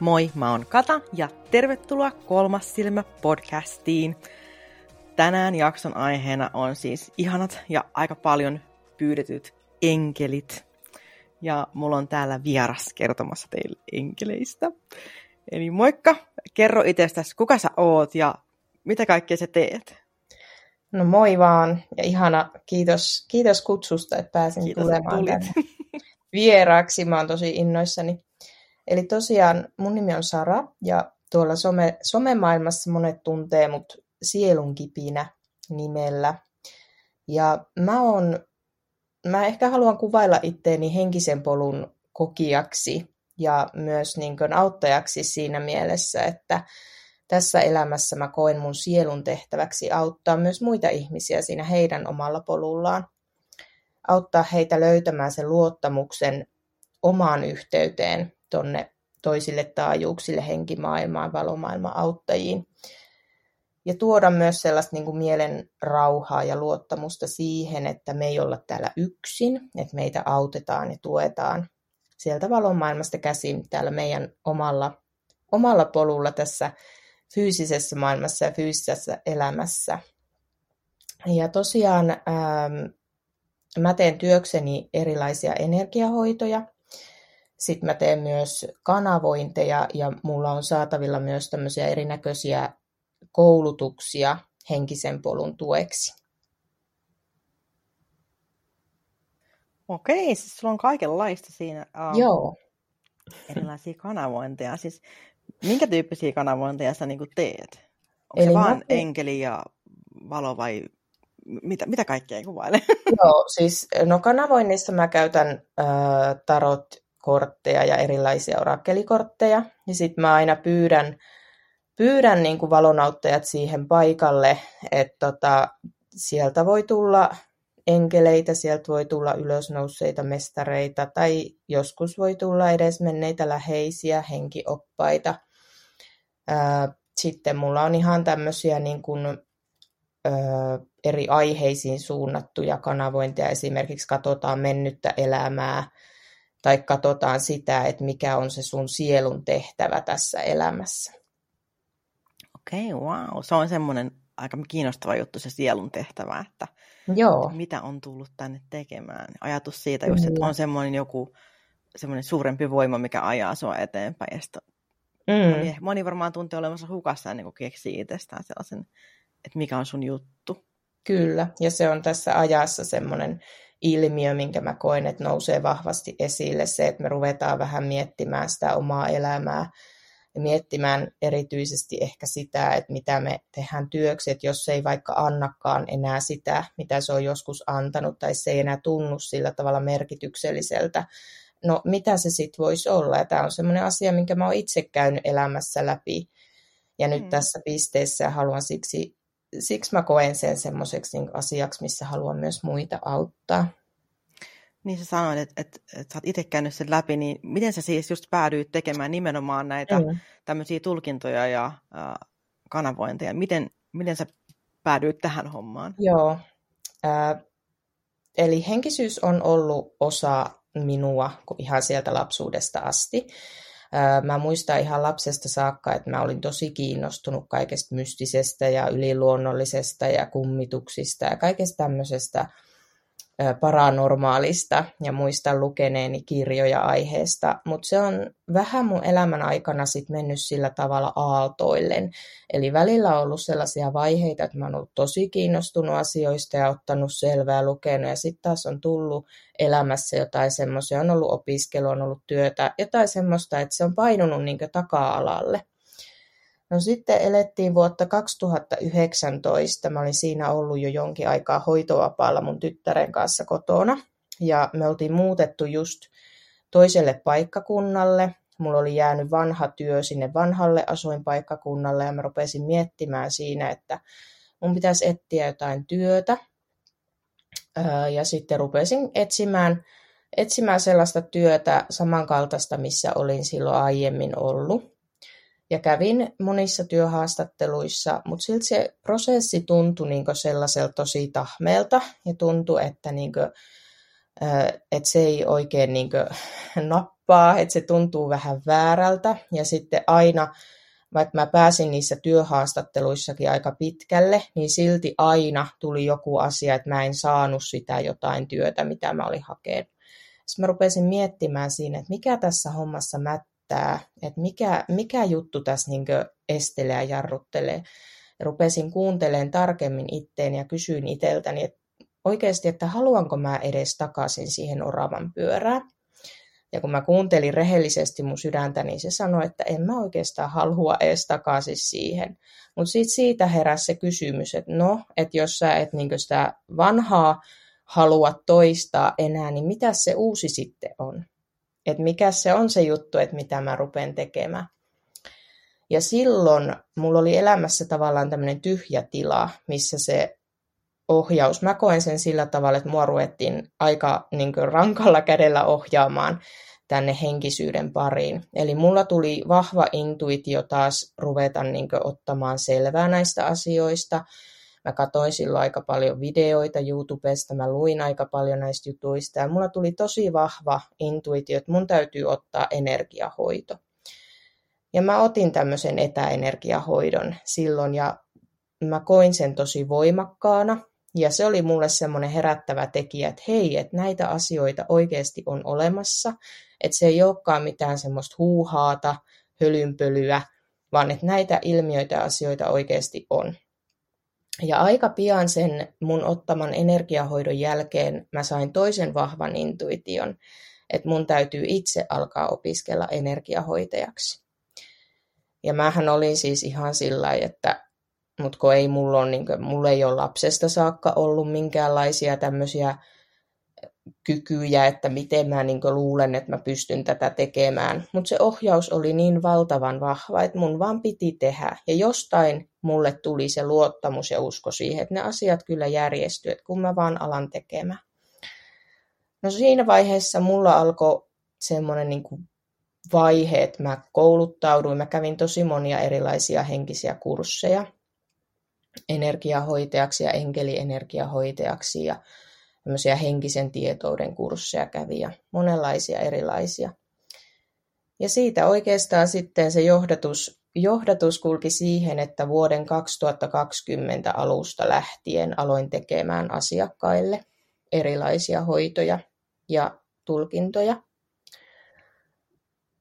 Moi, mä oon Kata ja tervetuloa Kolmas silmä podcastiin. Tänään jakson aiheena on siis ihanat ja aika paljon pyydetyt enkelit. Ja mulla on täällä vieras kertomassa teille enkeleistä. Eli moikka, kerro itsestäsi, kuka sä oot ja mitä kaikkea sä teet? No moi vaan ja ihana, kiitos, kiitos kutsusta, että pääsin Kiitos, tulemaan tänne vieraaksi. Mä oon tosi innoissani. Eli tosiaan mun nimi on Sara ja tuolla some, somemaailmassa monet tuntee mut sielunkipinä nimellä. Ja mä oon, mä ehkä haluan kuvailla itteeni henkisen polun kokijaksi ja myös niin kuin auttajaksi siinä mielessä, että tässä elämässä mä koen mun sielun tehtäväksi auttaa myös muita ihmisiä siinä heidän omalla polullaan. Auttaa heitä löytämään sen luottamuksen omaan yhteyteen tonne toisille taajuuksille, henkimaailmaan, valomaailman auttajiin. Ja tuoda myös sellaista niin kuin mielen rauhaa ja luottamusta siihen, että me ei olla täällä yksin, että meitä autetaan ja tuetaan sieltä valomaailmasta käsin täällä meidän omalla, omalla polulla tässä fyysisessä maailmassa ja fyysisessä elämässä. Ja tosiaan ähm, mä teen työkseni erilaisia energiahoitoja. Sitten mä teen myös kanavointeja ja mulla on saatavilla myös tämmöisiä erinäköisiä koulutuksia henkisen polun tueksi. Okei, siis sulla on kaikenlaista siinä. Uh, Joo. Erilaisia kanavointeja. Siis minkä tyyppisiä kanavointeja sä niin teet? Onko Eli se mä vaan teen- enkeli ja valo vai mitä, mitä kaikkea kuvaile? Joo, siis no kanavoinnissa mä käytän äh, tarot-kortteja ja erilaisia orakkelikortteja. Ja sitten mä aina pyydän, pyydän niin kuin valonauttajat siihen paikalle, että tota, sieltä voi tulla enkeleitä, sieltä voi tulla ylösnousseita mestareita tai joskus voi tulla edes menneitä läheisiä henkioppaita. Sitten mulla on ihan tämmöisiä niin kuin, eri aiheisiin suunnattuja kanavointeja. Esimerkiksi katsotaan mennyttä elämää tai katsotaan sitä, että mikä on se sun sielun tehtävä tässä elämässä. Okei, wow. Se on semmoinen aika kiinnostava juttu se sielun tehtävä, että Joo, mitä on tullut tänne tekemään. Ajatus siitä just, että Kyllä. on semmoinen joku semmoinen suurempi voima, mikä ajaa sua eteenpäin. Ja sitten mm, moni, moni varmaan tuntee olevansa hukassa ennen kuin keksii itsestään sellaisen, että mikä on sun juttu. kyllä. Ja se on tässä ajassa semmoinen ilmiö, minkä mä koen, että nousee vahvasti esille. Se, että me ruvetaan vähän miettimään sitä omaa elämää ja miettimään erityisesti ehkä sitä, että mitä me tehdään työksi, että jos se ei vaikka annakaan enää sitä, mitä se on joskus antanut, tai se ei enää tunnu sillä tavalla merkitykselliseltä, no mitä se sitten voisi olla? Ja tämä on semmoinen asia, minkä mä oon itse käynyt elämässä läpi, ja nyt Mm. tässä pisteessä haluan siksi, siksi mä koen sen semmoiseksi niin asiaksi, missä haluan myös muita auttaa. Niin sä sanoit, että, että, että sä oot itse käynyt sen läpi, niin miten sä siis just päädyit tekemään nimenomaan näitä Mm. tämmöisiä tulkintoja ja äh, kanavointeja? Miten, miten sä päädyit tähän hommaan? Joo. Ää, eli henkisyys on ollut osa minua ihan sieltä lapsuudesta asti. Mä muistan ihan lapsesta saakka, että mä olin tosi kiinnostunut kaikesta mystisestä ja yliluonnollisesta ja kummituksista ja kaikesta tämmöisestä paranormaalista ja muistan lukeneeni kirjoja aiheesta, mutta se on vähän mun elämän aikana sit mennyt sillä tavalla aaltoillen. Eli välillä on ollut sellaisia vaiheita, että mä oon ollut tosi kiinnostunut asioista ja ottanut selvää, lukenut ja sitten taas on tullut elämässä jotain semmoisia, on ollut opiskelu, on ollut työtä, jotain semmoista, että se on painunut niin taka-alalle. No sitten elettiin vuotta 2019. Mä olin siinä ollut jo jonkin aikaa hoitovapaalla mun tyttären kanssa kotona. Ja me oltiin muutettu just toiselle paikkakunnalle. Mulla oli jäänyt vanha työ sinne vanhalle asuinpaikkakunnalle ja mä rupesin miettimään siinä, että mun pitäisi etsiä jotain työtä. Ja sitten rupesin etsimään, etsimään sellaista työtä samankaltaista, missä olin silloin aiemmin ollut ja kävin monissa työhaastatteluissa, mutta silti se prosessi tuntui niin sellaiselta tosi tahmeelta ja tuntui, että, niin kuin, että se ei oikein niin klippaa, että se tuntuu vähän väärältä. Ja sitten aina, vaikka mä pääsin niissä työhaastatteluissakin aika pitkälle, niin silti aina tuli joku asia, että mä en saanut sitä jotain työtä, mitä mä olin hakenut. Sitten mä rupesin miettimään siinä, että mikä tässä hommassa mättää, että mikä, mikä juttu tässä niin estelee ja jarruttelee. Ja rupesin kuuntelemaan tarkemmin itteen ja kysyin itseltäni, että oikeasti, että haluanko mä edes takaisin siihen oravan pyörään. Ja kun mä kuuntelin rehellisesti mun sydäntä, niin se sanoi, että en mä oikeastaan halua edes takaisin siihen. Mutta sitten siitä heräsi se kysymys, että no, että jos sä et niin sitä vanhaa halua toistaa enää, niin mitä se uusi sitten on? Että mikä se on se juttu, että mitä mä rupean tekemään. Ja silloin mulla oli elämässä tavallaan tämmöinen tyhjä tila, missä se ohjaus. Mä koen sen sillä tavalla, että mua ruvettiin aika niin rankalla kädellä ohjaamaan tänne henkisyyden pariin. Eli mulla tuli vahva intuitio taas ruveta niin ottamaan selvää näistä asioista. Mä katsoin silloin aika paljon videoita YouTubesta, mä luin aika paljon näistä jutuista ja mulla tuli tosi vahva intuitio, että mun täytyy ottaa energiahoito. Ja mä otin tämmöisen etäenergiahoidon silloin ja mä koin sen tosi voimakkaana. Ja se oli mulle semmoinen herättävä tekijä, että hei, että näitä asioita oikeasti on olemassa, että se ei olekaan mitään semmoista huuhaata, hölynpölyä, vaan että näitä ilmiöitä ja asioita oikeasti on. Ja aika pian sen mun ottaman energiahoidon jälkeen mä sain toisen vahvan intuition, että mun täytyy itse alkaa opiskella energiahoitajaksi. Ja mähän olin siis ihan sillä että mutta kun ei mulla, on, niin kuin, mulla ei ole lapsesta saakka ollut minkäänlaisia tämmöisiä kykyjä, että miten mä niin luulen, että mä pystyn tätä tekemään. Mutta se ohjaus oli niin valtavan vahva, että mun vaan piti tehdä. Ja jostain mulle tuli se luottamus ja usko siihen, että ne asiat kyllä järjestyy, että kun mä vaan alan tekemään. No siinä vaiheessa mulla alkoi semmoinen niin vaihe, että mä kouluttauduin. Mä kävin tosi monia erilaisia henkisiä kursseja energiahoitajaksi ja enkelienergiahoitajaksi ja tämmöisiä henkisen tietouden kursseja kävi ja monenlaisia erilaisia. Ja siitä oikeastaan sitten se johdatus, johdatus kulki siihen, että vuoden 2020 alusta lähtien aloin tekemään asiakkaille erilaisia hoitoja ja tulkintoja.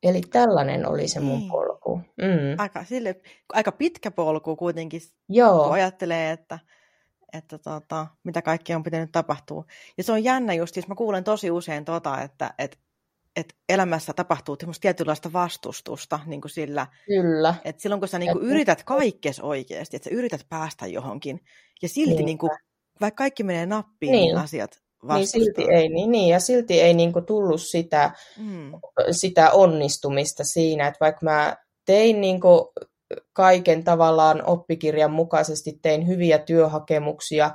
Eli tällainen oli se mun niin. polku. Mm. Aika, sille, aika pitkä polku kuitenkin, Joo. kun ajattelee, että, että tota, mitä kaikkea on pitänyt tapahtua. Ja se on jännä just, siis mä kuulen tosi usein tota, että, että että elämässä tapahtuu tietynlaista vastustusta niin kuin sillä, Kyllä. että silloin kun sä niin kuin yrität kaikkes oikeasti, että sä yrität päästä johonkin, ja silti niin kuin, vaikka kaikki menee nappiin, niin, niin asiat niin silti ei, niin, niin, ja silti ei niin kuin tullut sitä, mm. sitä onnistumista siinä, että vaikka mä tein niin kuin kaiken tavallaan oppikirjan mukaisesti, tein hyviä työhakemuksia,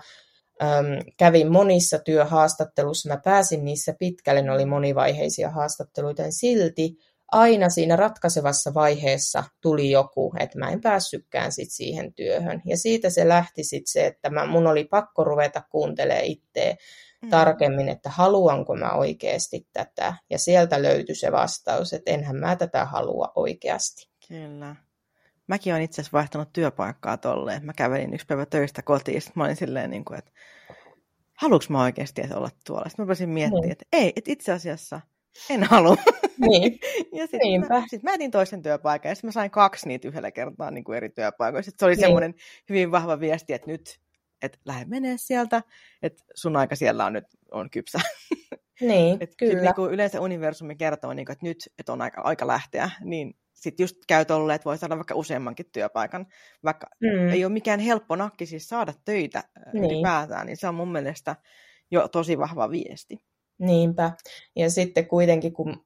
kävin monissa työhaastatteluissa, mä pääsin niissä pitkälle, ne oli monivaiheisia haastatteluita, silti aina siinä ratkaisevassa vaiheessa tuli joku, että mä en päässytkään sit siihen työhön. Ja siitä se lähti sitten se, että mä, mun oli pakko ruveta kuuntelemaan itseä mm. tarkemmin, että haluanko mä oikeasti tätä. Ja sieltä löytyi se vastaus, että enhän mä tätä halua oikeasti. Kyllä. Mäkin olen itse asiassa vaihtanut työpaikkaa tolleen. Mä kävelin yksi päivä töistä kotiin, sitten mä olin silleen, niin kuin, että haluanko mä oikeasti olla tuolla? Sitten mä voisin miettiä, mm. että ei, että itse asiassa en halua. Niin. ja sitten mä, sit mä etin toisen työpaikan ja sitten mä sain kaksi niitä yhdellä kertaa niin kuin eri työpaikoissa. Sitten se oli niin. semmoinen hyvin vahva viesti, että nyt että lähde menee sieltä, että sun aika siellä on nyt on kypsä. Niin, et kyllä. Niin kuin yleensä universumi kertoo, niin kuin, että nyt että on aika, aika lähteä, niin sitten just käy tolleen, että voi saada vaikka useammankin työpaikan, vaikka mm. ei ole mikään helppo nakki siis saada töitä niin. ylipäätään, niin se on mun mielestä jo tosi vahva viesti. Niinpä. Ja sitten kuitenkin, kun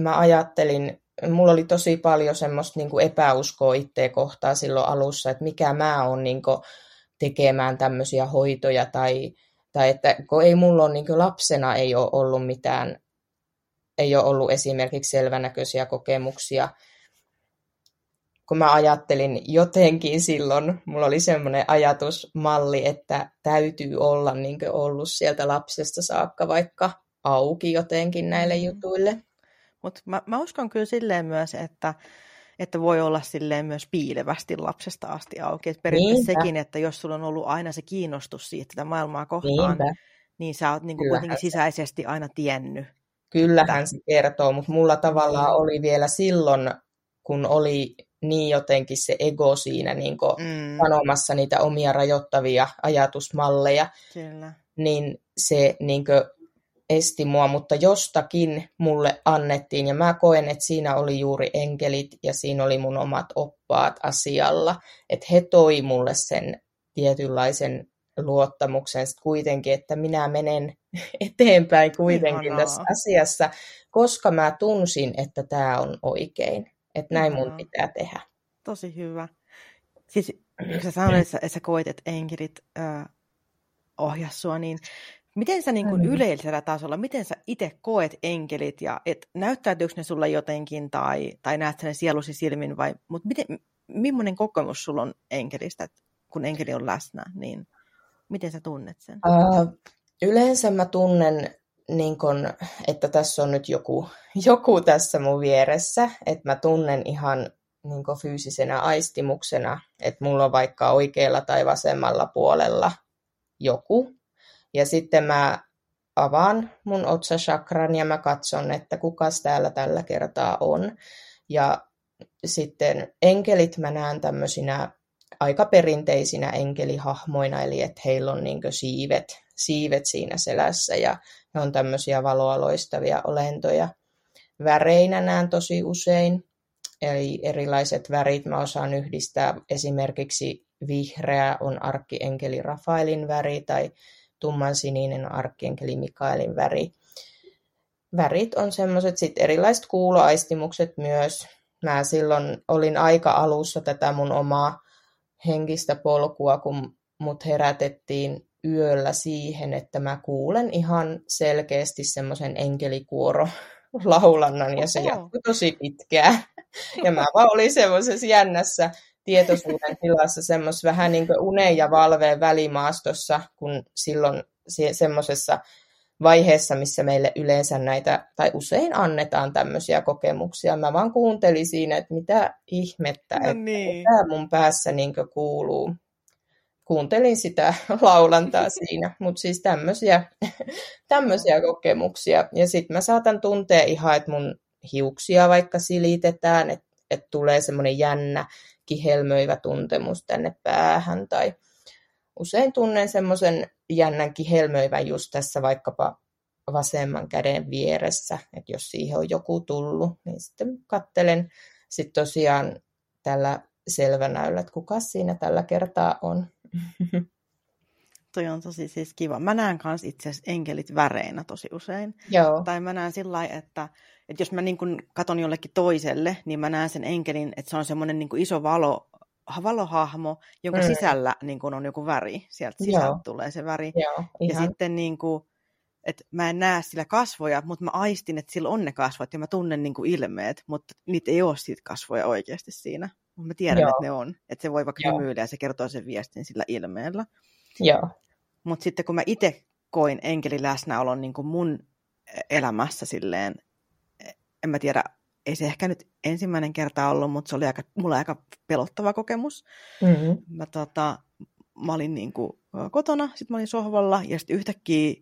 mä ajattelin, mulla oli tosi paljon semmoista niin kuin epäuskoa itseä kohtaan silloin alussa, että mikä mä oon niin kuin, tekemään tämmöisiä hoitoja tai, tai että kun ei mulla ole niin lapsena ei ole ollut mitään, ei ole ollut esimerkiksi selvänäköisiä kokemuksia. Kun mä ajattelin jotenkin silloin, mulla oli semmoinen ajatusmalli, että täytyy olla niin ollut sieltä lapsesta saakka vaikka auki jotenkin näille mm. jutuille. Mutta mä, mä uskon kyllä silleen myös, että, että voi olla silleen myös piilevästi lapsesta asti auki. Et periaatteessa sekin, että jos sulla on ollut aina se kiinnostus siitä tätä maailmaa kohtaan, Niinpä. niin sä oot niin kuin kuitenkin sisäisesti aina tiennyt. Kyllähän se kertoo, mutta mulla tavallaan mm. oli vielä silloin, kun oli niin jotenkin se ego siinä niin mm. sanomassa niitä omia rajoittavia ajatusmalleja, Kyllä. niin se niin esti mua, mutta jostakin mulle annettiin, ja mä koen, että siinä oli juuri enkelit, ja siinä oli mun omat oppaat asialla, että he toi mulle sen tietynlaisen luottamuksen kuitenkin, että minä menen eteenpäin kuitenkin Ihanaa. tässä asiassa, koska mä tunsin, että tämä on oikein, että näin mun pitää tehdä. Tosi hyvä. Siis kun sä sanoit, että sä koit, että enkelit äh, ohjas sua, niin Miten sä niin kuin mm. yleisellä tasolla, miten sä itse koet enkelit ja et näyttäytyykö ne sulla jotenkin tai, tai näet sä ne sielusi silmin vai, mutta miten, millainen kokemus sulla on enkelistä, kun enkeli on läsnä, niin miten sä tunnet sen? Uh, yleensä mä tunnen, niin kun, että tässä on nyt joku, joku tässä mun vieressä, että mä tunnen ihan niin fyysisenä aistimuksena, että mulla on vaikka oikealla tai vasemmalla puolella joku, ja sitten mä avaan mun otsachakran ja mä katson, että kukas täällä tällä kertaa on. Ja sitten enkelit mä näen tämmöisinä aika perinteisinä enkelihahmoina, eli että heillä on niin siivet, siivet siinä selässä ja ne on tämmöisiä valoa loistavia olentoja. Väreinä näen tosi usein, eli erilaiset värit mä osaan yhdistää. Esimerkiksi vihreä on arkkienkeli Rafaelin väri tai tummansininen arkkienkeli Mikaelin väri. Värit on semmoiset sitten erilaiset kuuloaistimukset myös. Mä silloin olin aika alussa tätä mun omaa henkistä polkua, kun mut herätettiin yöllä siihen, että mä kuulen ihan selkeästi semmoisen enkelikuoro laulannan ja se jatkui tosi pitkään. Ja mä vaan olin semmoisessa jännässä tietoisuuden tilassa semmoisessa vähän niin kuin unen ja valveen välimaastossa, kun silloin semmoisessa vaiheessa, missä meille yleensä näitä, tai usein annetaan tämmöisiä kokemuksia. Mä vaan kuuntelin siinä, että mitä ihmettä, no niin. että tämä mun päässä niin kuuluu. Kuuntelin sitä laulantaa siinä, mutta siis tämmöisiä, tämmöisiä kokemuksia. Ja sitten mä saatan tuntea ihan, että mun hiuksia vaikka silitetään, että, että tulee semmoinen jännä kihelmöivä tuntemus tänne päähän tai usein tunnen semmoisen jännän kihelmöivän just tässä vaikkapa vasemman käden vieressä, että jos siihen on joku tullut, niin sitten kattelen sitten tosiaan tällä selvänäyllä, että kuka siinä tällä kertaa on. Toi on tosi siis kiva. Mä näen kanssa itse asiassa enkelit väreinä tosi usein. Joo. Tai mä näen sillä lailla, että että jos mä niin kun katon jollekin toiselle, niin mä näen sen enkelin, että se on semmoinen niin iso valo, valohahmo, jonka mm. sisällä niin kun on joku väri. Sieltä sisältä Joo. tulee se väri. Joo, ja sitten niin kun, että mä en näe sillä kasvoja, mutta mä aistin, että sillä on ne kasvot ja mä tunnen niin kuin ilmeet, mutta niitä ei ole siitä kasvoja oikeasti siinä. Mutta mä tiedän, Joo. että ne on. Että se voi vaikka hymyillä ja se kertoo sen viestin sillä ilmeellä. Joo. Mutta sitten kun mä itse koin enkelin läsnäolon niin kuin mun elämässä silleen, en mä tiedä, ei se ehkä nyt ensimmäinen kerta ollut, mutta se oli aika, mulla aika pelottava kokemus. Mm-hmm. Mä, tota, mä olin niin kuin, kotona, sitten mä olin sohvalla ja sitten yhtäkkiä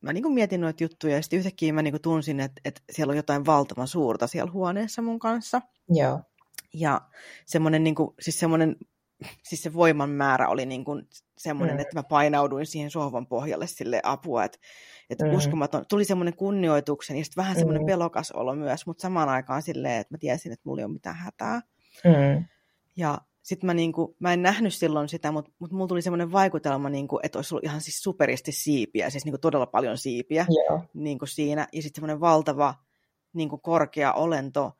mä niin kuin mietin noita juttuja ja sitten yhtäkkiä mä niin kuin tunsin, että, että siellä on jotain valtavan suurta siellä huoneessa mun kanssa. Joo. Ja semmoinen, niin kuin, siis semmoinen siis se voiman määrä oli niin kuin semmoinen, mm. että mä painauduin siihen sohvan pohjalle sille apua, että, että mm. uskomaton, tuli semmoinen kunnioituksen ja sitten vähän semmoinen mm. pelokas olo myös, mutta samaan aikaan silleen, että mä tiesin, että mulla ei ole mitään hätää. Mm. Ja sitten mä, niinku, mä en nähnyt silloin sitä, mutta, mutta mulla tuli semmoinen vaikutelma, niinku, että olisi ollut ihan siis superisti siipiä, siis niinku todella paljon siipiä yeah. niinku siinä. Ja sitten semmoinen valtava niinku korkea olento,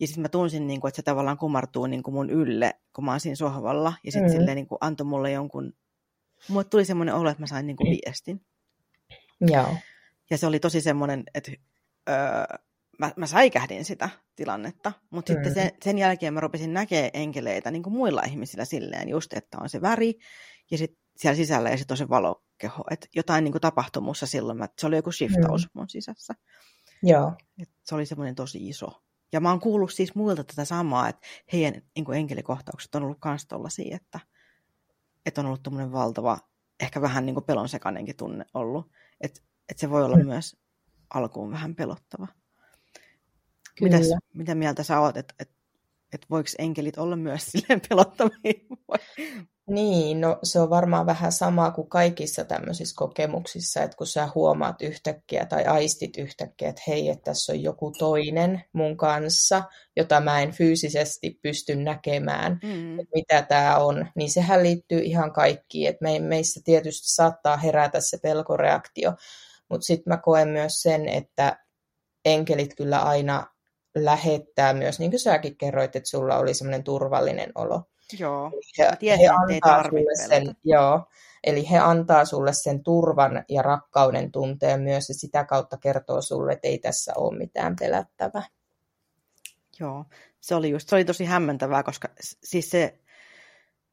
ja sitten mä tunsin, niin kuin, että se tavallaan kumartuu niin kuin mun ylle, kun mä oon siinä sohvalla. Ja sitten mm. silleen niin kuin antoi mulle jonkun... Mulle tuli semmoinen olo, että mä sain niin kuin viestin. Joo. Ja se oli tosi semmoinen, että öö, mä, mä säikähdin sitä tilannetta. Mutta mm. sitten sen, sen jälkeen mä rupesin näkemään enkeleitä niin kuin muilla ihmisillä silleen just, että on se väri ja sitten siellä sisällä ja sitten on se valokeho. Että jotain niin kuin tapahtui mussa silloin. Että se oli joku shiftaus mm. mun sisässä. Joo. Et se oli semmoinen tosi iso. Ja mä oon kuullut siis muilta tätä samaa, että heidän niin kuin enkelikohtaukset on ollut kans tollasia, että, että on ollut tämmöinen valtava, ehkä vähän niin kuin pelon sekainenkin tunne ollut. Että, että se voi olla mm. myös alkuun vähän pelottava. Mitäs, mitä mieltä sä oot, että, että, että voiko enkelit olla myös silleen pelottavia? Niin, no se on varmaan vähän sama kuin kaikissa tämmöisissä kokemuksissa, että kun sä huomaat yhtäkkiä tai aistit yhtäkkiä, että hei, että tässä on joku toinen mun kanssa, jota mä en fyysisesti pysty näkemään, mm. että mitä tämä on, niin sehän liittyy ihan kaikkiin, että me, meissä tietysti saattaa herätä se pelkoreaktio, mutta sitten mä koen myös sen, että enkelit kyllä aina lähettää myös, niin kuin säkin kerroit, että sulla oli semmoinen turvallinen olo. Joo, he, tiedän, he antaa sulle sen, joo, eli he antaa sulle sen turvan ja rakkauden tunteen myös, ja sitä kautta kertoo sulle, että ei tässä ole mitään pelättävää. Joo, se oli just, se oli tosi hämmentävää, koska siis se,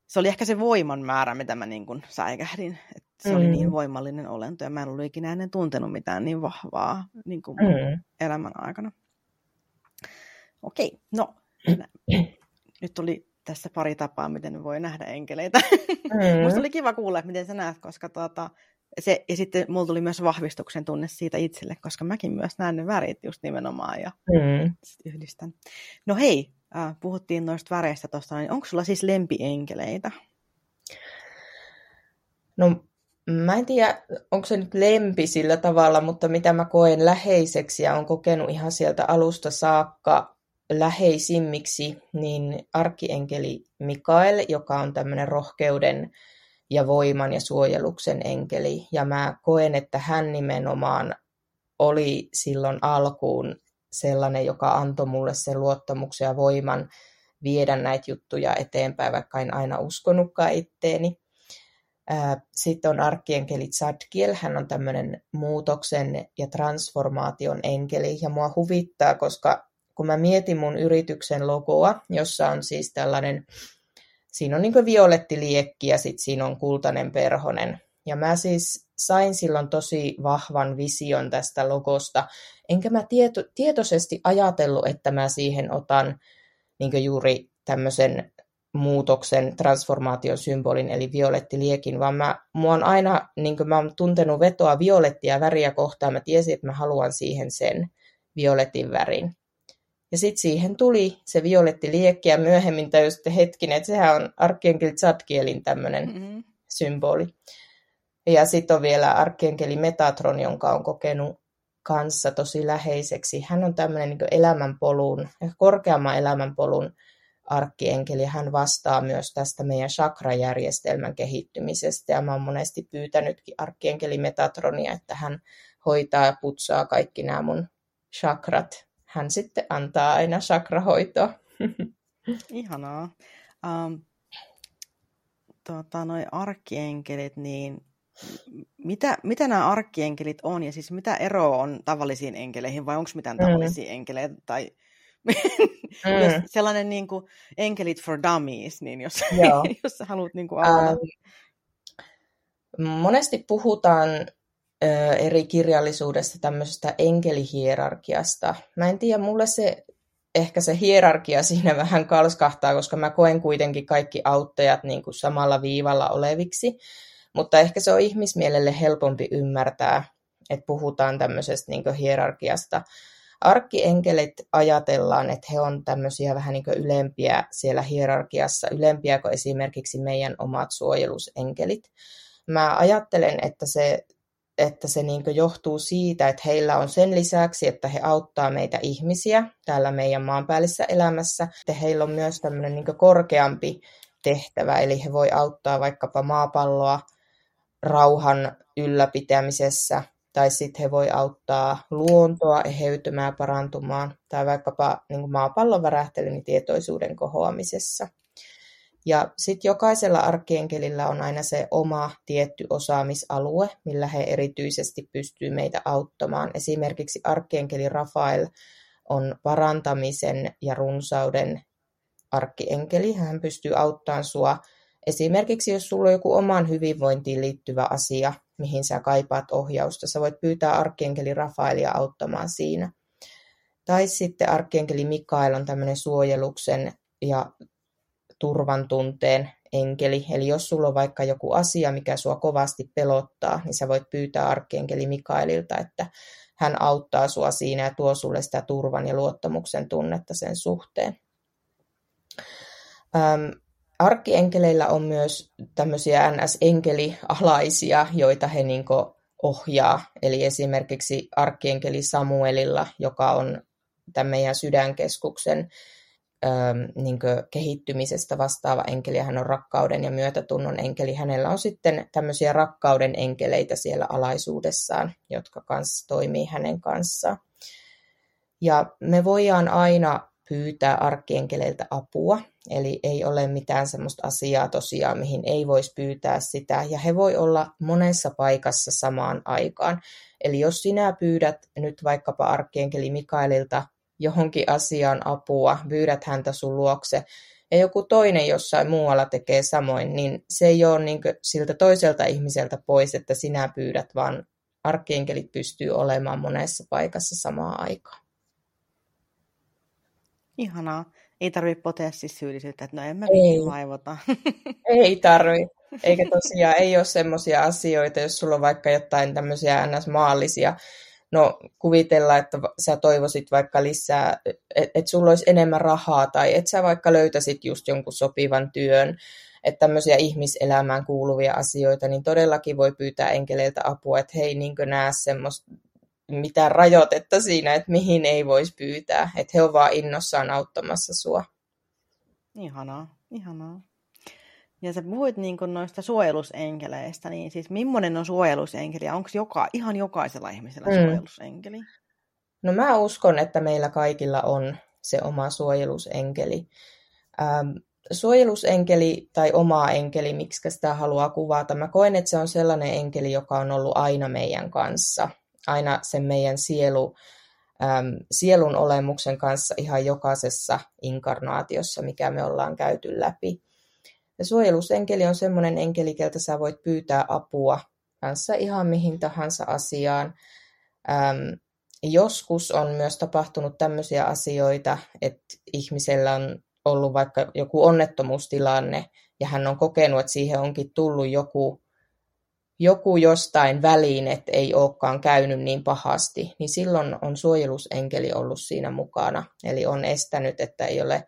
se oli ehkä se voiman määrä, mitä mä niin kuin säikähdin. Että se mm. oli niin voimallinen olento, ja mä en ollut ikinä ennen tuntenut mitään niin vahvaa niin kuin mm. elämän aikana. Okei, no nyt oli tässä pari tapaa, miten voi nähdä enkeleitä. Mm. Musta oli kiva kuulla, miten sä näet, koska tuota, se, ja sitten mulla tuli myös vahvistuksen tunne siitä itselle, koska mäkin myös näen ne värit just nimenomaan ja mm. yhdistän. No hei, äh, puhuttiin noista väreistä tuosta, niin onko sulla siis lempienkeleitä? No mä en tiedä, onko se nyt lempi sillä tavalla, mutta mitä mä koen läheiseksi ja on kokenut ihan sieltä alusta saakka läheisimmiksi, niin arkkienkeli Mikael, joka on tämmöinen rohkeuden ja voiman ja suojeluksen enkeli. Ja mä koen, että hän nimenomaan oli silloin alkuun sellainen, joka antoi mulle sen luottamuksen ja voiman viedä näitä juttuja eteenpäin, vaikka en aina uskonutkaan itteeni. Sitten on arkkienkeli Zadkiel, hän on tämmöinen muutoksen ja transformaation enkeli, ja mua huvittaa, koska kun mä mietin mun yrityksen logoa, jossa on siis tällainen, siinä on niin violetti liekki ja sitten siinä on kultainen perhonen. Ja mä siis sain silloin tosi vahvan vision tästä logosta, enkä mä tieto, tietoisesti ajatellut, että mä siihen otan niin juuri tämmöisen muutoksen, transformaation symbolin, eli violetti liekin, vaan mä, mua on aina, niin mä oon tuntenut vetoa violettia väriä kohtaan, mä tiesin, että mä haluan siihen sen violetin värin. Ja sitten siihen tuli se violetti liekki ja myöhemmin tajusin, että hetkinen, että sehän on arkkienkeli Zadkielin tämmöinen mm-hmm. symboli. Ja sitten on vielä arkkienkeli Metatron, jonka on kokenut kanssa tosi läheiseksi. Hän on tämmöinen niin elämänpolun, korkeamman elämänpolun arkkienkeli. Hän vastaa myös tästä meidän chakrajärjestelmän kehittymisestä. Ja mä oon monesti pyytänytkin arkkienkeli Metatronia, että hän hoitaa ja putsaa kaikki nämä mun chakrat hän sitten antaa aina chakrahoitoa. Ihanaa. Um, tota, noi arkkeenkelit, niin mitä, mitä nämä arkkeenkelit on ja siis mitä ero on tavallisiin enkeleihin vai onko mitään mm. tavallisia mm. enkeleitä tai mm. jos sellainen niin kuin, enkelit for dummies, niin jos, jos sä haluat niin kuin. Um, monesti puhutaan eri kirjallisuudesta tämmöisestä enkelihierarkiasta. Mä en tiedä, mulle se ehkä se hierarkia siinä vähän kalskahtaa, koska mä koen kuitenkin kaikki auttajat niin kuin samalla viivalla oleviksi, mutta ehkä se on ihmismielelle helpompi ymmärtää, että puhutaan tämmöisestä niin hierarkiasta. Arkkienkeleet ajatellaan, että he on tämmöisiä vähän niin ylempiä siellä hierarkiassa, ylempiä kuin esimerkiksi meidän omat suojelusenkelit. Mä ajattelen, että se että se niin johtuu siitä, että heillä on sen lisäksi, että he auttaa meitä ihmisiä täällä meidän maanpäällisessä elämässä, että heillä on myös tämmöinen niin korkeampi tehtävä, eli he voi auttaa vaikkapa maapalloa rauhan ylläpitämisessä, tai sitten he voi auttaa luontoa eheytymään, parantumaan, tai vaikkapa niin maapallon värähtelyn tietoisuuden kohoamisessa. Ja sitten jokaisella arkkeenkelillä on aina se oma tietty osaamisalue, millä he erityisesti pystyy meitä auttamaan. Esimerkiksi arkkeenkeli Rafael on parantamisen ja runsauden arkkienkeli. Hän pystyy auttamaan sua esimerkiksi, jos sulla on joku omaan hyvinvointiin liittyvä asia, mihin sä kaipaat ohjausta. Sä voit pyytää arkkienkeli Rafaelia auttamaan siinä. Tai sitten arkkienkeli Mikael on tämmöinen suojeluksen ja turvan tunteen enkeli. Eli jos sulla on vaikka joku asia, mikä sua kovasti pelottaa, niin sä voit pyytää arkkienkeli Mikaelilta, että hän auttaa sua siinä ja tuo sulle sitä turvan ja luottamuksen tunnetta sen suhteen. Ähm, arkkienkeleillä on myös tämmöisiä NS-enkelialaisia, joita he niin ohjaa. Eli esimerkiksi arkkienkeli Samuelilla, joka on tämän meidän sydänkeskuksen ähm, niin kehittymisestä vastaava enkeli, hän on rakkauden ja myötätunnon enkeli. Hänellä on sitten tämmöisiä rakkauden enkeleitä siellä alaisuudessaan, jotka kanssa toimii hänen kanssaan. Ja me voidaan aina pyytää arkkienkeleiltä apua, eli ei ole mitään sellaista asiaa tosiaan, mihin ei voisi pyytää sitä, ja he voi olla monessa paikassa samaan aikaan. Eli jos sinä pyydät nyt vaikkapa arkkienkeli Mikaelilta johonkin asiaan apua, pyydät häntä sun luokse, ja joku toinen jossain muualla tekee samoin, niin se ei ole niin siltä toiselta ihmiseltä pois, että sinä pyydät, vaan arkkienkelit pystyy olemaan monessa paikassa samaan aikaan. Ihanaa. Ei tarvitse potea siis syyllisyyttä, että no en mä ei. vaivota. Ei tarvi. Eikä tosiaan, ei ole semmoisia asioita, jos sulla on vaikka jotain tämmöisiä ns-maallisia no kuvitella, että sä toivoisit vaikka lisää, että et sulla olisi enemmän rahaa tai että sä vaikka löytäisit just jonkun sopivan työn, että tämmöisiä ihmiselämään kuuluvia asioita, niin todellakin voi pyytää enkeleiltä apua, että hei, niin näe semmoista mitään rajoitetta siinä, että mihin ei voisi pyytää, että he ovat vaan innossaan auttamassa sua. Ihanaa, ihanaa. Ja sä puhuit niin kuin noista suojelusenkeleistä, niin siis millainen on suojelusenkeli ja onko joka, ihan jokaisella ihmisellä mm. suojelusenkeli? No mä uskon, että meillä kaikilla on se oma suojelusenkeli. Ähm, suojelusenkeli tai oma enkeli, miksi sitä haluaa kuvata, mä koen, että se on sellainen enkeli, joka on ollut aina meidän kanssa, aina sen meidän sielu, äm, sielun olemuksen kanssa ihan jokaisessa inkarnaatiossa, mikä me ollaan käyty läpi. Ja suojelusenkeli on semmoinen enkeli, keltä sä voit pyytää apua kanssa ihan mihin tahansa asiaan. Ähm, joskus on myös tapahtunut tämmöisiä asioita, että ihmisellä on ollut vaikka joku onnettomuustilanne ja hän on kokenut, että siihen onkin tullut joku, joku jostain väliin, että ei olekaan käynyt niin pahasti, niin silloin on suojelusenkeli ollut siinä mukana. Eli on estänyt, että ei ole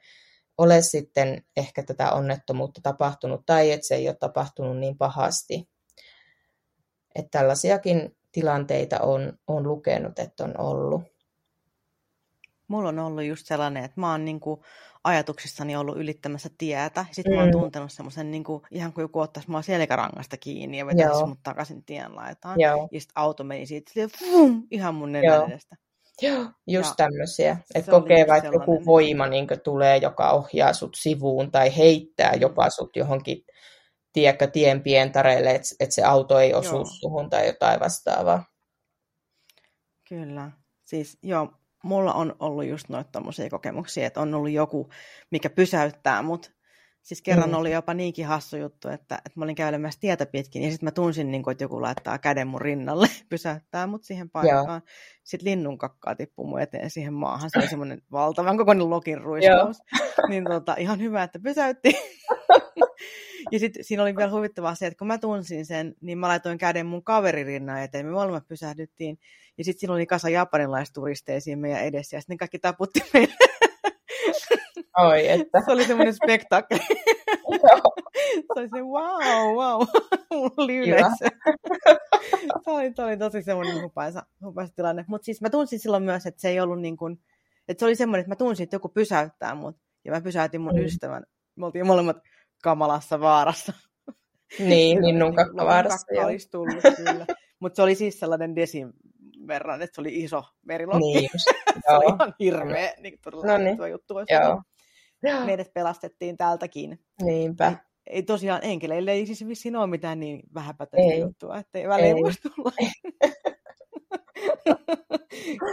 ole sitten ehkä tätä onnettomuutta tapahtunut tai että se ei ole tapahtunut niin pahasti. Että tällaisiakin tilanteita on, on lukenut, että on ollut. Mulla on ollut just sellainen, että mä oon niinku ajatuksissani ollut ylittämässä tietä. Sitten mm. mä oon mm. tuntenut semmoisen niin kuin, ihan kuin joku ottaisi mua selkärangasta kiinni ja vetäisi mut takaisin tien laitaan. Joo. Ja sitten auto meni siitä fum, ihan mun nenän edestä. Joo, just ja tämmöisiä. Että kokee vaikka joku voima niin tulee, joka ohjaa sut sivuun tai heittää mm. jopa sut johonkin tiedätkö, tien pientareille, että et se auto ei osu joo. suhun tai jotain vastaavaa. Kyllä. Siis joo, mulla on ollut just noita tommosia kokemuksia, että on ollut joku, mikä pysäyttää mut Siis kerran mm. oli jopa niinkin hassu juttu, että, että mä olin käymässä tietä pitkin ja sitten mä tunsin, niin kuin, että joku laittaa käden mun rinnalle, pysäyttää mut siihen paikkaan. Joo. Sitten linnun kakkaa tippuu mun eteen siihen maahan. Se oli semmoinen valtavan kokoinen lokin ruiskaus. niin tota, ihan hyvä, että pysäytti. ja sitten siinä oli vielä huvittavaa se, että kun mä tunsin sen, niin mä laitoin käden mun kaverin rinnan eteen. Me molemmat pysähdyttiin. Ja sitten siinä oli kasa japanilaisturisteja siinä meidän edessä. Ja sitten kaikki taputti meille Oi, että. Se oli semmoinen spektaakeli. se oli se wow, wow, mulla oli yleisö. se, oli, se oli tosi semmoinen hupaisa, hupaisa tilanne. Mutta siis mä tunsin silloin myös, että se ei ollut niin kuin, että se oli semmoinen, että mä tunsin, että joku pysäyttää mut. Ja mä pysäytin mun mm. ystävän. Me oltiin molemmat kamalassa vaarassa. Niin, niin nunkakka vaarassa. Olisi tullut kyllä. Mutta se oli siis sellainen desin verran, että se oli iso merilokki. Niin, se oli ihan hirveä, niin todella no niin. juttu olisi Joo. Meidät pelastettiin tältäkin. Niinpä. Ei, ei tosiaan enkeleille ei siis vissiin ole mitään niin vähäpätöistä juttua, että ei välein voisi tulla.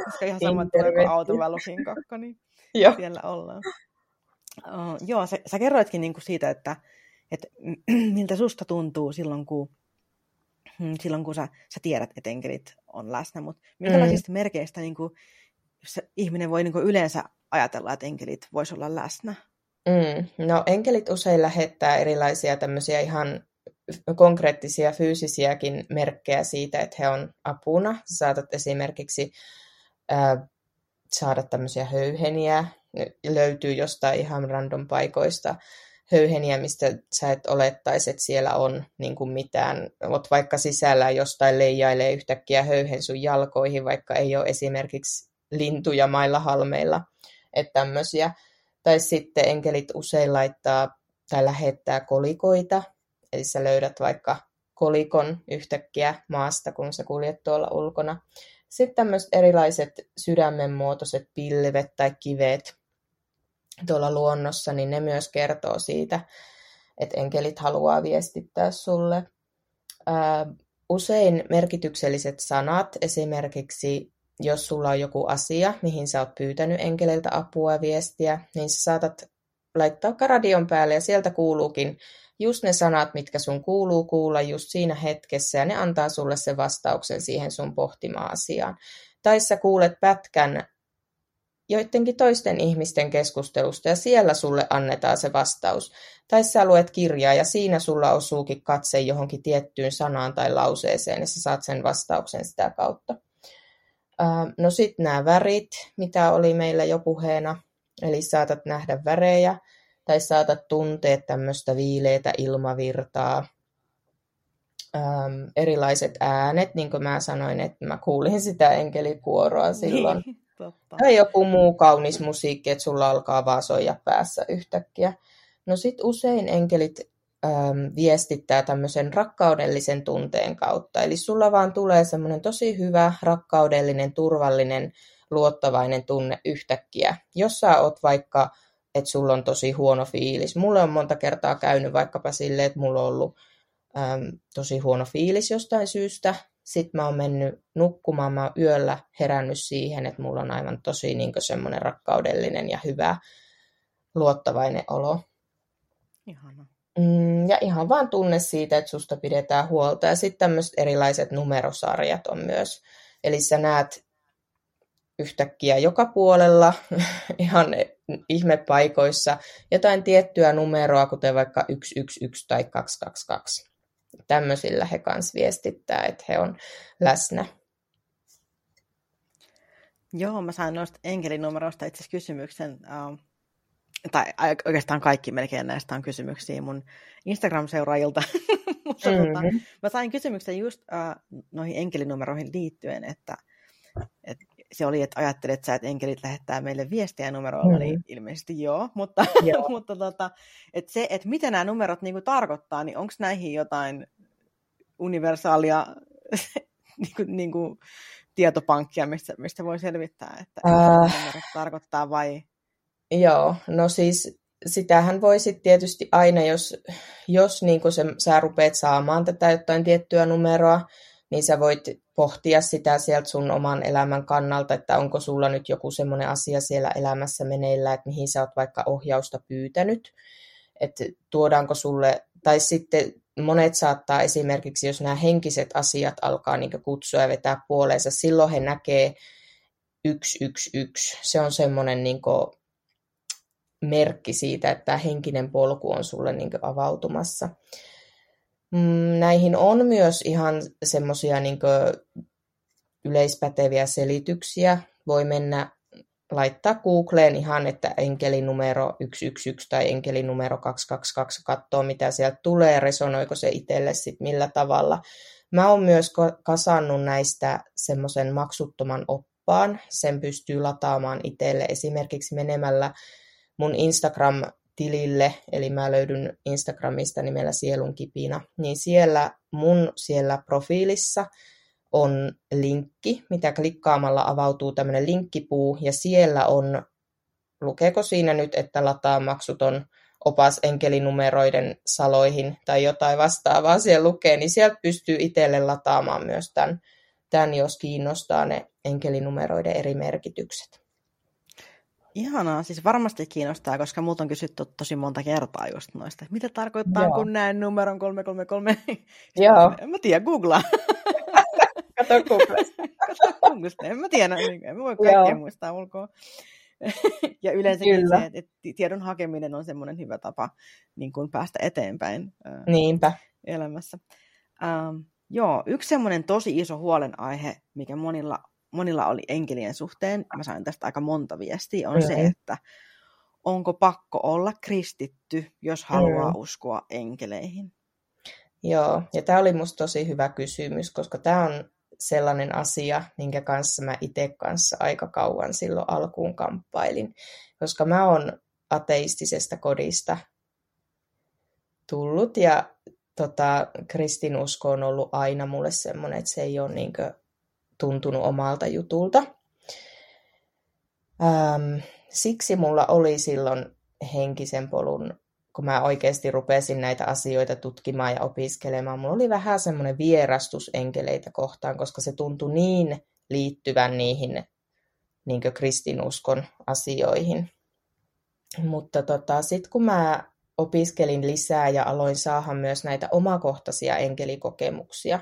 Koska ihan sama tulee kuin autovälusin kakka, niin joo. siellä ollaan. Uh, joo, sä, sä kerroitkin niinku siitä, että, että miltä susta tuntuu silloin, kun silloin kun sä, sä tiedät, että enkelit on läsnä, mutta minkälaisista mm. merkeistä niin kuin, se ihminen voi niin yleensä ajatella, että enkelit voisi olla läsnä? Mm, no enkelit usein lähettää erilaisia tämmöisiä ihan konkreettisia fyysisiäkin merkkejä siitä, että he on apuna. Saatat esimerkiksi ää, saada tämmöisiä höyheniä, löytyy jostain ihan random paikoista höyheniä, mistä sä et olettaisi, että siellä on niin kuin mitään. Oot vaikka sisällä jostain leijailee yhtäkkiä höyhen sun jalkoihin, vaikka ei ole esimerkiksi lintuja mailla halmeilla. Että tämmöisiä. Tai sitten enkelit usein laittaa tai lähettää kolikoita, eli sä löydät vaikka kolikon yhtäkkiä maasta, kun sä kuljet tuolla ulkona. Sitten tämmöiset erilaiset sydämenmuotoiset pilvet tai kivet tuolla luonnossa, niin ne myös kertoo siitä, että enkelit haluaa viestittää sulle. Usein merkitykselliset sanat, esimerkiksi jos sulla on joku asia, mihin sä oot pyytänyt enkeleiltä apua ja viestiä, niin sä saatat laittaa radion päälle ja sieltä kuuluukin just ne sanat, mitkä sun kuuluu kuulla just siinä hetkessä ja ne antaa sulle sen vastauksen siihen sun pohtimaan asiaan. Tai sä kuulet pätkän joidenkin toisten ihmisten keskustelusta ja siellä sulle annetaan se vastaus. Tai sä luet kirjaa ja siinä sulla osuukin katse johonkin tiettyyn sanaan tai lauseeseen ja sä saat sen vastauksen sitä kautta. No sitten nämä värit, mitä oli meillä jo puheena, eli saatat nähdä värejä tai saatat tuntea tämmöistä viileitä ilmavirtaa, ähm, erilaiset äänet, niin kuin mä sanoin, että mä kuulin sitä enkelikuoroa silloin. Niin, totta. Tai joku muu kaunis musiikki, että sulla alkaa vaan soija päässä yhtäkkiä. No sit usein enkelit ähm, viestittää tämmöisen rakkaudellisen tunteen kautta. Eli sulla vaan tulee semmoinen tosi hyvä, rakkaudellinen, turvallinen, luottavainen tunne yhtäkkiä. Jos sä oot vaikka että sulla on tosi huono fiilis. Mulle on monta kertaa käynyt vaikkapa silleen, että mulla on ollut äm, tosi huono fiilis jostain syystä. Sitten mä oon mennyt nukkumaan, mä oon yöllä herännyt siihen, että mulla on aivan tosi niin semmoinen rakkaudellinen ja hyvä luottavainen olo. Ihana. Mm, ja ihan vaan tunne siitä, että susta pidetään huolta. Ja sitten tämmöiset erilaiset numerosarjat on myös. Eli sä näet yhtäkkiä joka puolella ihan ihmepaikoissa jotain tiettyä numeroa, kuten vaikka 111 tai 222. Tämmöisillä he kanssa viestittää, että he on läsnä. Joo, mä sain noista enkelinumeroista itse asiassa kysymyksen, uh, tai oikeastaan kaikki melkein näistä on kysymyksiä mun Instagram-seuraajilta, mutta tota, mm-hmm. tota, mä sain kysymyksen just uh, noihin enkelinumeroihin liittyen, että, että se oli, että ajattelet sä, että enkelit lähettää meille viestiä numeroilla, niin mm. niin ilmeisesti joo, mutta, joo. mutta tota, että se, että mitä nämä numerot niinku tarkoittaa, niin onko näihin jotain universaalia niinku, niinku, tietopankkia, mistä, mistä voi selvittää, että äh, numerot tarkoittaa vai? Joo, no siis sitähän voisi tietysti aina, jos, jos niin se, sä rupeat saamaan tätä jotain tiettyä numeroa, niin sä voit pohtia sitä sieltä sun oman elämän kannalta, että onko sulla nyt joku semmoinen asia siellä elämässä meneillä, että mihin sä oot vaikka ohjausta pyytänyt, että tuodaanko sulle, tai sitten monet saattaa esimerkiksi, jos nämä henkiset asiat alkaa niin kutsua ja vetää puoleensa, silloin he näkee 111. Se on semmoinen niin merkki siitä, että henkinen polku on sulle niin avautumassa. Mm, näihin on myös ihan semmoisia niin yleispäteviä selityksiä. Voi mennä laittaa Googleen ihan, että enkelinumero 111 tai enkelinumero 222, katsoa mitä sieltä tulee, resonoiko se itselle sitten millä tavalla. Mä oon myös kasannut näistä semmoisen maksuttoman oppaan. Sen pystyy lataamaan itselle esimerkiksi menemällä mun Instagram tilille, eli mä löydyn Instagramista nimellä Sielun kipina, niin siellä mun siellä profiilissa on linkki, mitä klikkaamalla avautuu tämmöinen linkkipuu, ja siellä on, lukeeko siinä nyt, että lataa maksuton opas enkelinumeroiden saloihin tai jotain vastaavaa siellä lukee, niin sieltä pystyy itselle lataamaan myös tämän, tämän, jos kiinnostaa ne enkelinumeroiden eri merkitykset. Ihanaa, siis varmasti kiinnostaa, koska multa on kysytty tosi monta kertaa just noista. Mitä tarkoittaa, Joo. kun näen numeron 333? Joo. En mä tiedä, googlaa. Kato Googlesta. Kato Googlesta. En mä tiedä, niin en mä voi kaikkea muistaa ulkoa. ja yleensäkin Kyllä. se, että tiedon hakeminen on semmoinen hyvä tapa niin kuin päästä eteenpäin Niinpä. elämässä. Ähm, joo, yksi semmoinen tosi iso huolenaihe, mikä monilla, monilla oli enkelien suhteen, mä sain tästä aika monta viestiä, on mm-hmm. se, että onko pakko olla kristitty, jos haluaa mm. uskoa enkeleihin? Joo, ja tämä oli musta tosi hyvä kysymys, koska tämä on sellainen asia, minkä kanssa mä itse kanssa aika kauan silloin alkuun kamppailin, koska mä oon ateistisesta kodista tullut ja tota, kristinusko on ollut aina mulle semmoinen, että se ei ole niinkö tuntunut omalta jutulta. Ähm, siksi mulla oli silloin henkisen polun, kun mä oikeasti rupesin näitä asioita tutkimaan ja opiskelemaan, mulla oli vähän semmoinen vierastus enkeleitä kohtaan, koska se tuntui niin liittyvän niihin niin kristinuskon asioihin. Mutta tota, sitten kun mä opiskelin lisää ja aloin saada myös näitä omakohtaisia enkelikokemuksia,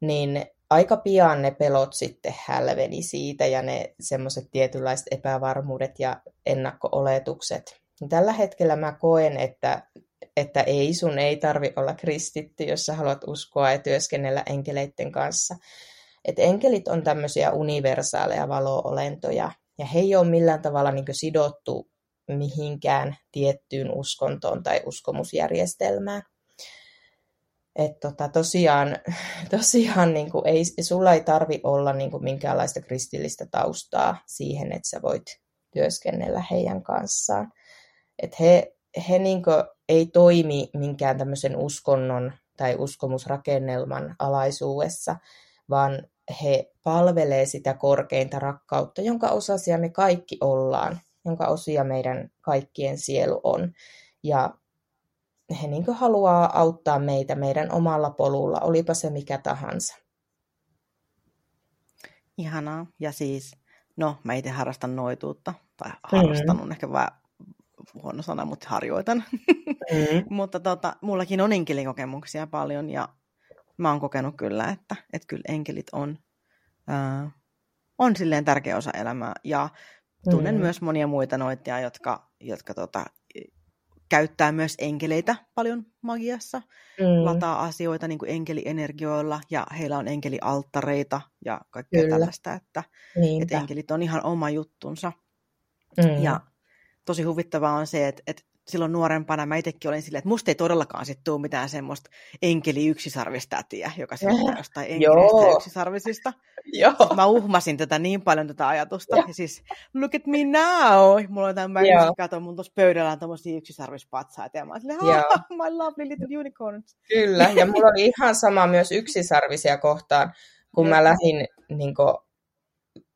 niin aika pian ne pelot sitten hälveni siitä ja ne semmoiset tietynlaiset epävarmuudet ja ennakko-oletukset. Tällä hetkellä mä koen, että, että ei, sun ei tarvi olla kristitty, jos sä haluat uskoa ja työskennellä enkeleiden kanssa. Et enkelit on tämmöisiä universaaleja valo-olentoja, ja he ei ole millään tavalla niin sidottu mihinkään tiettyyn uskontoon tai uskomusjärjestelmään. Et tota, tosiaan, tosiaan niin kuin ei, sulla ei tarvi olla niin kuin minkäänlaista kristillistä taustaa siihen, että sä voit työskennellä heidän kanssaan. Et he he niin kuin ei toimi minkään tämmöisen uskonnon tai uskomusrakennelman alaisuudessa, vaan he palvelee sitä korkeinta rakkautta, jonka osasia me kaikki ollaan, jonka osia meidän kaikkien sielu on. Ja he niin haluaa auttaa meitä meidän omalla polulla, olipa se mikä tahansa. Ihanaa. Ja siis, no mä itse harrastan noituutta, tai harrastan mm. on ehkä vähän huono sana, mutta harjoitan. Mm. mutta tota, mullakin on enkelikokemuksia paljon ja mä oon kokenut kyllä, että, että kyllä enkelit on, ää, on silleen tärkeä osa elämää. Ja tunnen mm. myös monia muita noitia, jotka, jotka tota, käyttää myös enkeleitä paljon magiassa, mm. lataa asioita niin kuin enkelienergioilla ja heillä on enkelialttareita ja kaikkea Kyllä. tällaista, että, että enkelit on ihan oma juttunsa. Mm. Ja tosi huvittavaa on se, että, että silloin nuorempana mä itsekin olin silleen, että musta ei todellakaan sit tule mitään semmoista enkeli yksisarvistätiä, joka selittää jostain enkelistä yksisarvisista. Joo. Mä uhmasin tätä niin paljon tätä ajatusta. Ja siis, look at me now! Mulla on tämä, mä katson mun tuossa pöydällä on tommosia yksisarvispatsaita. Ja mä olin silleen, my lovely little unicorns. Kyllä, ja mulla oli ihan sama myös yksisarvisia kohtaan, kun mä lähdin niin kuin,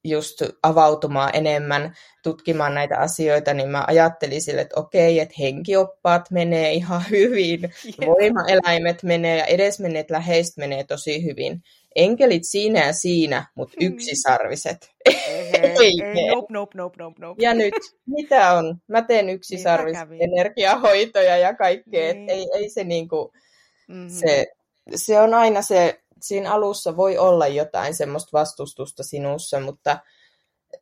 just avautumaan enemmän, tutkimaan näitä asioita, niin mä ajattelin sille, että okei, että henkioppaat menee ihan hyvin, yeah. voimaeläimet menee ja edesmenneet läheiset menee tosi hyvin. Enkelit siinä ja siinä, mutta hmm. yksisarviset. Ei, ei, ei, nope, nope, nope, nope, nope. Ja nyt, mitä on? Mä teen yksisarvis energiahoitoja ja kaikkea. Niin. Ei, ei se niinku, mm-hmm. se, se on aina se siinä alussa voi olla jotain semmoista vastustusta sinussa, mutta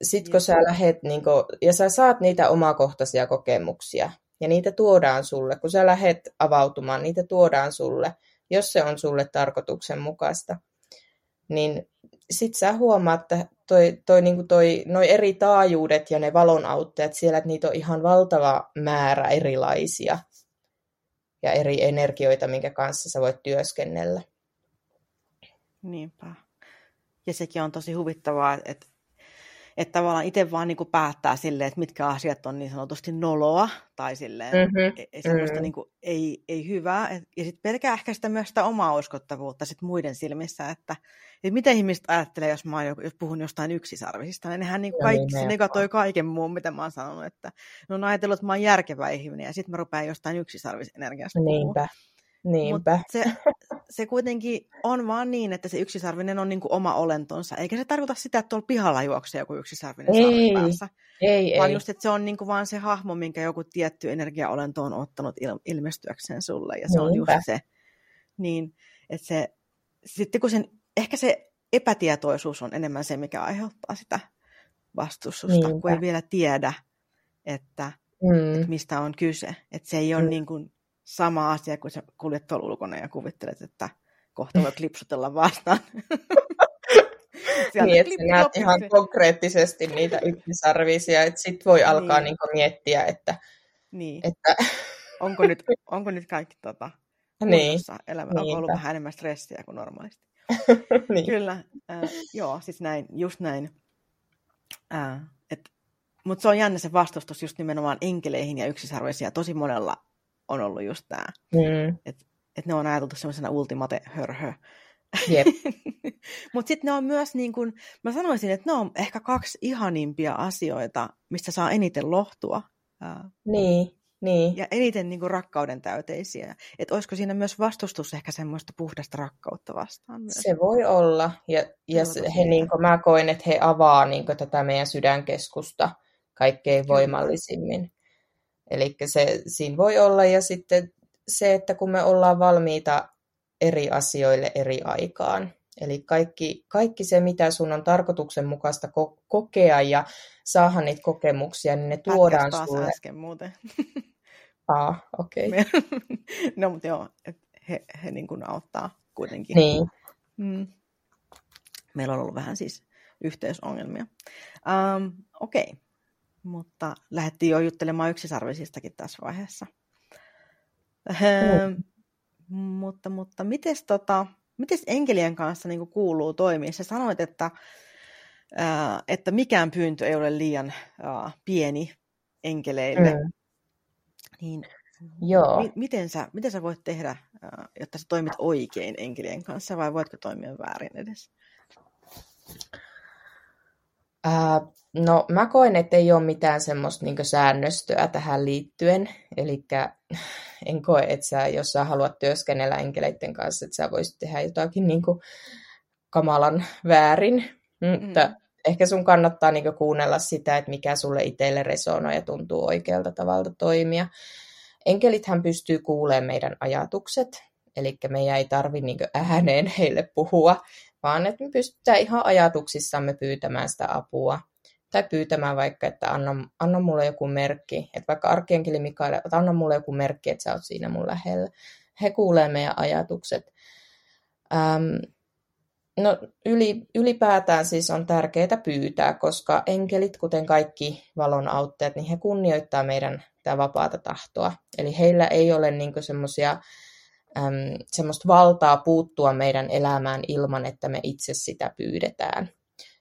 sitten kun sä lähet, niin kun, ja sä saat niitä omakohtaisia kokemuksia, ja niitä tuodaan sulle, kun sä lähet avautumaan, niitä tuodaan sulle, jos se on sulle tarkoituksenmukaista, niin sit sä huomaat, että toi, toi, niin toi, noi eri taajuudet ja ne valonauttajat siellä, että niitä on ihan valtava määrä erilaisia ja eri energioita, minkä kanssa sä voit työskennellä. Niinpä. Ja sekin on tosi huvittavaa, että, että tavallaan itse vaan niin kuin päättää silleen, että mitkä asiat on niin sanotusti noloa tai silleen mm-hmm. ei, semmoista mm-hmm. niin kuin, ei, ei hyvää. Ja sitten pelkää ehkä sitä myös sitä omaa uskottavuutta sit muiden silmissä, että, että mitä ihmiset ajattelee, jos mä jos puhun jostain yksisarvisista. Niin nehän niin kuin kaikki, niin, se negatoi kaiken muun, mitä mä oon sanonut, että ne on ajatellut, että mä oon järkevä ihminen ja sitten mä rupean jostain yksisarvisenergiasta Niinpä. Niinpä. Se, se kuitenkin on vaan niin, että se yksisarvinen on niin kuin oma olentonsa, eikä se tarkoita sitä, että tuolla pihalla juoksee joku yksisarvinen ei, päässä. Ei, vaan ei. just, että se on niin kuin vaan se hahmo, minkä joku tietty energiaolento on ottanut il- ilmestyäkseen sulle, ja se Niinpä. on just se. Niin, että se, sitten kun sen, ehkä se epätietoisuus on enemmän se, mikä aiheuttaa sitä vastustusta, Niinpä. kun ei vielä tiedä, että, mm. että mistä on kyse. Että se ei ole mm. niin kuin sama asia, kun sä kuljet tuolla ulkona ja kuvittelet, että kohta voi klipsutella vastaan. niin, että sä näet ihan konkreettisesti niitä ykkösarvisia, että sit voi alkaa niin. Niin miettiä, että, niin. että... onko, nyt, onko nyt kaikki tota, niin. elämä, onko ollut vähän enemmän stressiä kuin normaalisti. niin. Kyllä, äh, joo, siis näin, just näin. Äh, mutta se on jännä se vastustus just nimenomaan enkeleihin ja yksisarvoisia. Tosi monella on ollut just tämä. Mm. Että et ne on ajateltu semmoisena ultimate hörhö. Yep. Mutta sitten ne on myös, niin kun, mä sanoisin, että ne on ehkä kaksi ihanimpia asioita, mistä saa eniten lohtua. Niin, niin. Ja eniten niin kun, rakkauden täyteisiä. Että olisiko siinä myös vastustus ehkä semmoista puhdasta rakkautta vastaan myös? Se voi olla. Ja, ja se, he, niin kun, mä koen, että he avaa niin kun, tätä meidän sydänkeskusta kaikkein voimallisimmin. Eli se siinä voi olla. Ja sitten se, että kun me ollaan valmiita eri asioille eri aikaan. Eli kaikki, kaikki se, mitä sun on tarkoituksenmukaista ko- kokea ja saada niitä kokemuksia, niin ne tuodaan Pätkäs sulle. äsken muuten. Ah, okei. Okay. no, mutta joo, he, he niin kuin auttaa kuitenkin. Niin. Mm. Meillä on ollut vähän siis yhteysongelmia. Um, okei, okay. Mutta lähdettiin jo juttelemaan yksisarvisistakin tässä vaiheessa. Mm. Mutta, mutta mites, tota, mites enkelien kanssa niin kuuluu toimia? Sä sanoit, että, ää, että mikään pyyntö ei ole liian ää, pieni enkeleille. Mm. Niin, Joo. Mi- miten, sä, miten sä voit tehdä, ää, jotta sä toimit oikein enkelien kanssa, vai voitko toimia väärin edes? Ää, no mä koen, että ei ole mitään semmoista niin säännöstöä tähän liittyen. Eli en koe, että sä, jos sä haluat työskennellä enkeleiden kanssa, että sä voisit tehdä jotakin niin kuin kamalan väärin. Mutta mm. ehkä sun kannattaa niin kuunnella sitä, että mikä sulle itselle resonoi ja tuntuu oikealta tavalla toimia. Enkelithän pystyy kuulemaan meidän ajatukset, eli meidän ei tarvi niin ääneen heille puhua, vaan että me pystytään ihan ajatuksissamme pyytämään sitä apua tai pyytämään vaikka, että anna, anna mulle joku merkki, että vaikka arkienkeli Mikael, että anna mulle joku merkki, että sä oot siinä mun lähellä. He kuulee meidän ajatukset. Ähm, no yli, ylipäätään siis on tärkeää pyytää, koska enkelit, kuten kaikki valon autteet, niin he kunnioittaa meidän tämä vapaata tahtoa. Eli heillä ei ole niinku semmoisia semmoista valtaa puuttua meidän elämään ilman, että me itse sitä pyydetään.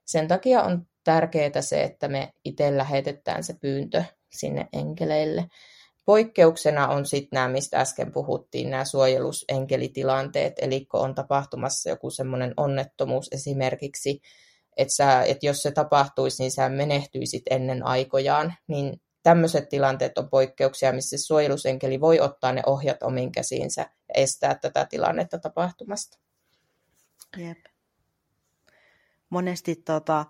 Sen takia on tärkeää se, että me itse lähetetään se pyyntö sinne enkeleille. Poikkeuksena on sitten nämä, mistä äsken puhuttiin, nämä suojelusenkelitilanteet, eli kun on tapahtumassa joku semmoinen onnettomuus esimerkiksi, että, sä, että jos se tapahtuisi, niin sä menehtyisit ennen aikojaan, niin tämmöiset tilanteet on poikkeuksia, missä suojelusenkeli voi ottaa ne ohjat omiin käsiinsä ja estää tätä tilannetta tapahtumasta. Jep. Monesti tota,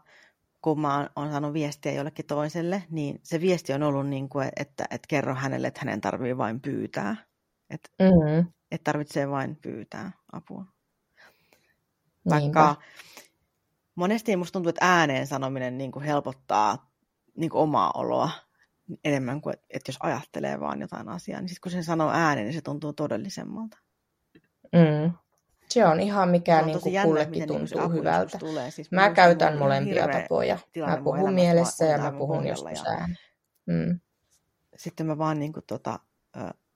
kun mä oon saanut viestiä jollekin toiselle, niin se viesti on ollut, niin kuin, että, että kerro hänelle, että hänen tarvii vain pyytää. Että, mm-hmm. että tarvitsee vain pyytää apua. Vaikka Niinpä. monesti musta tuntuu, että ääneen sanominen niin kuin helpottaa niin kuin omaa oloa enemmän kuin, että jos ajattelee vaan jotain asiaa, niin sitten kun se sanoo ääneen, niin se tuntuu todellisemmalta. Mm. Se on ihan mikä on niin kuin jännä, kullekin niin tuntuu niin hyvältä. Tulee. Siis mä käytän molempia tapoja. Mä puhun mielessä ja mä puhun joskus ääneen. Mm. Sitten mä vaan niin kuin, tota,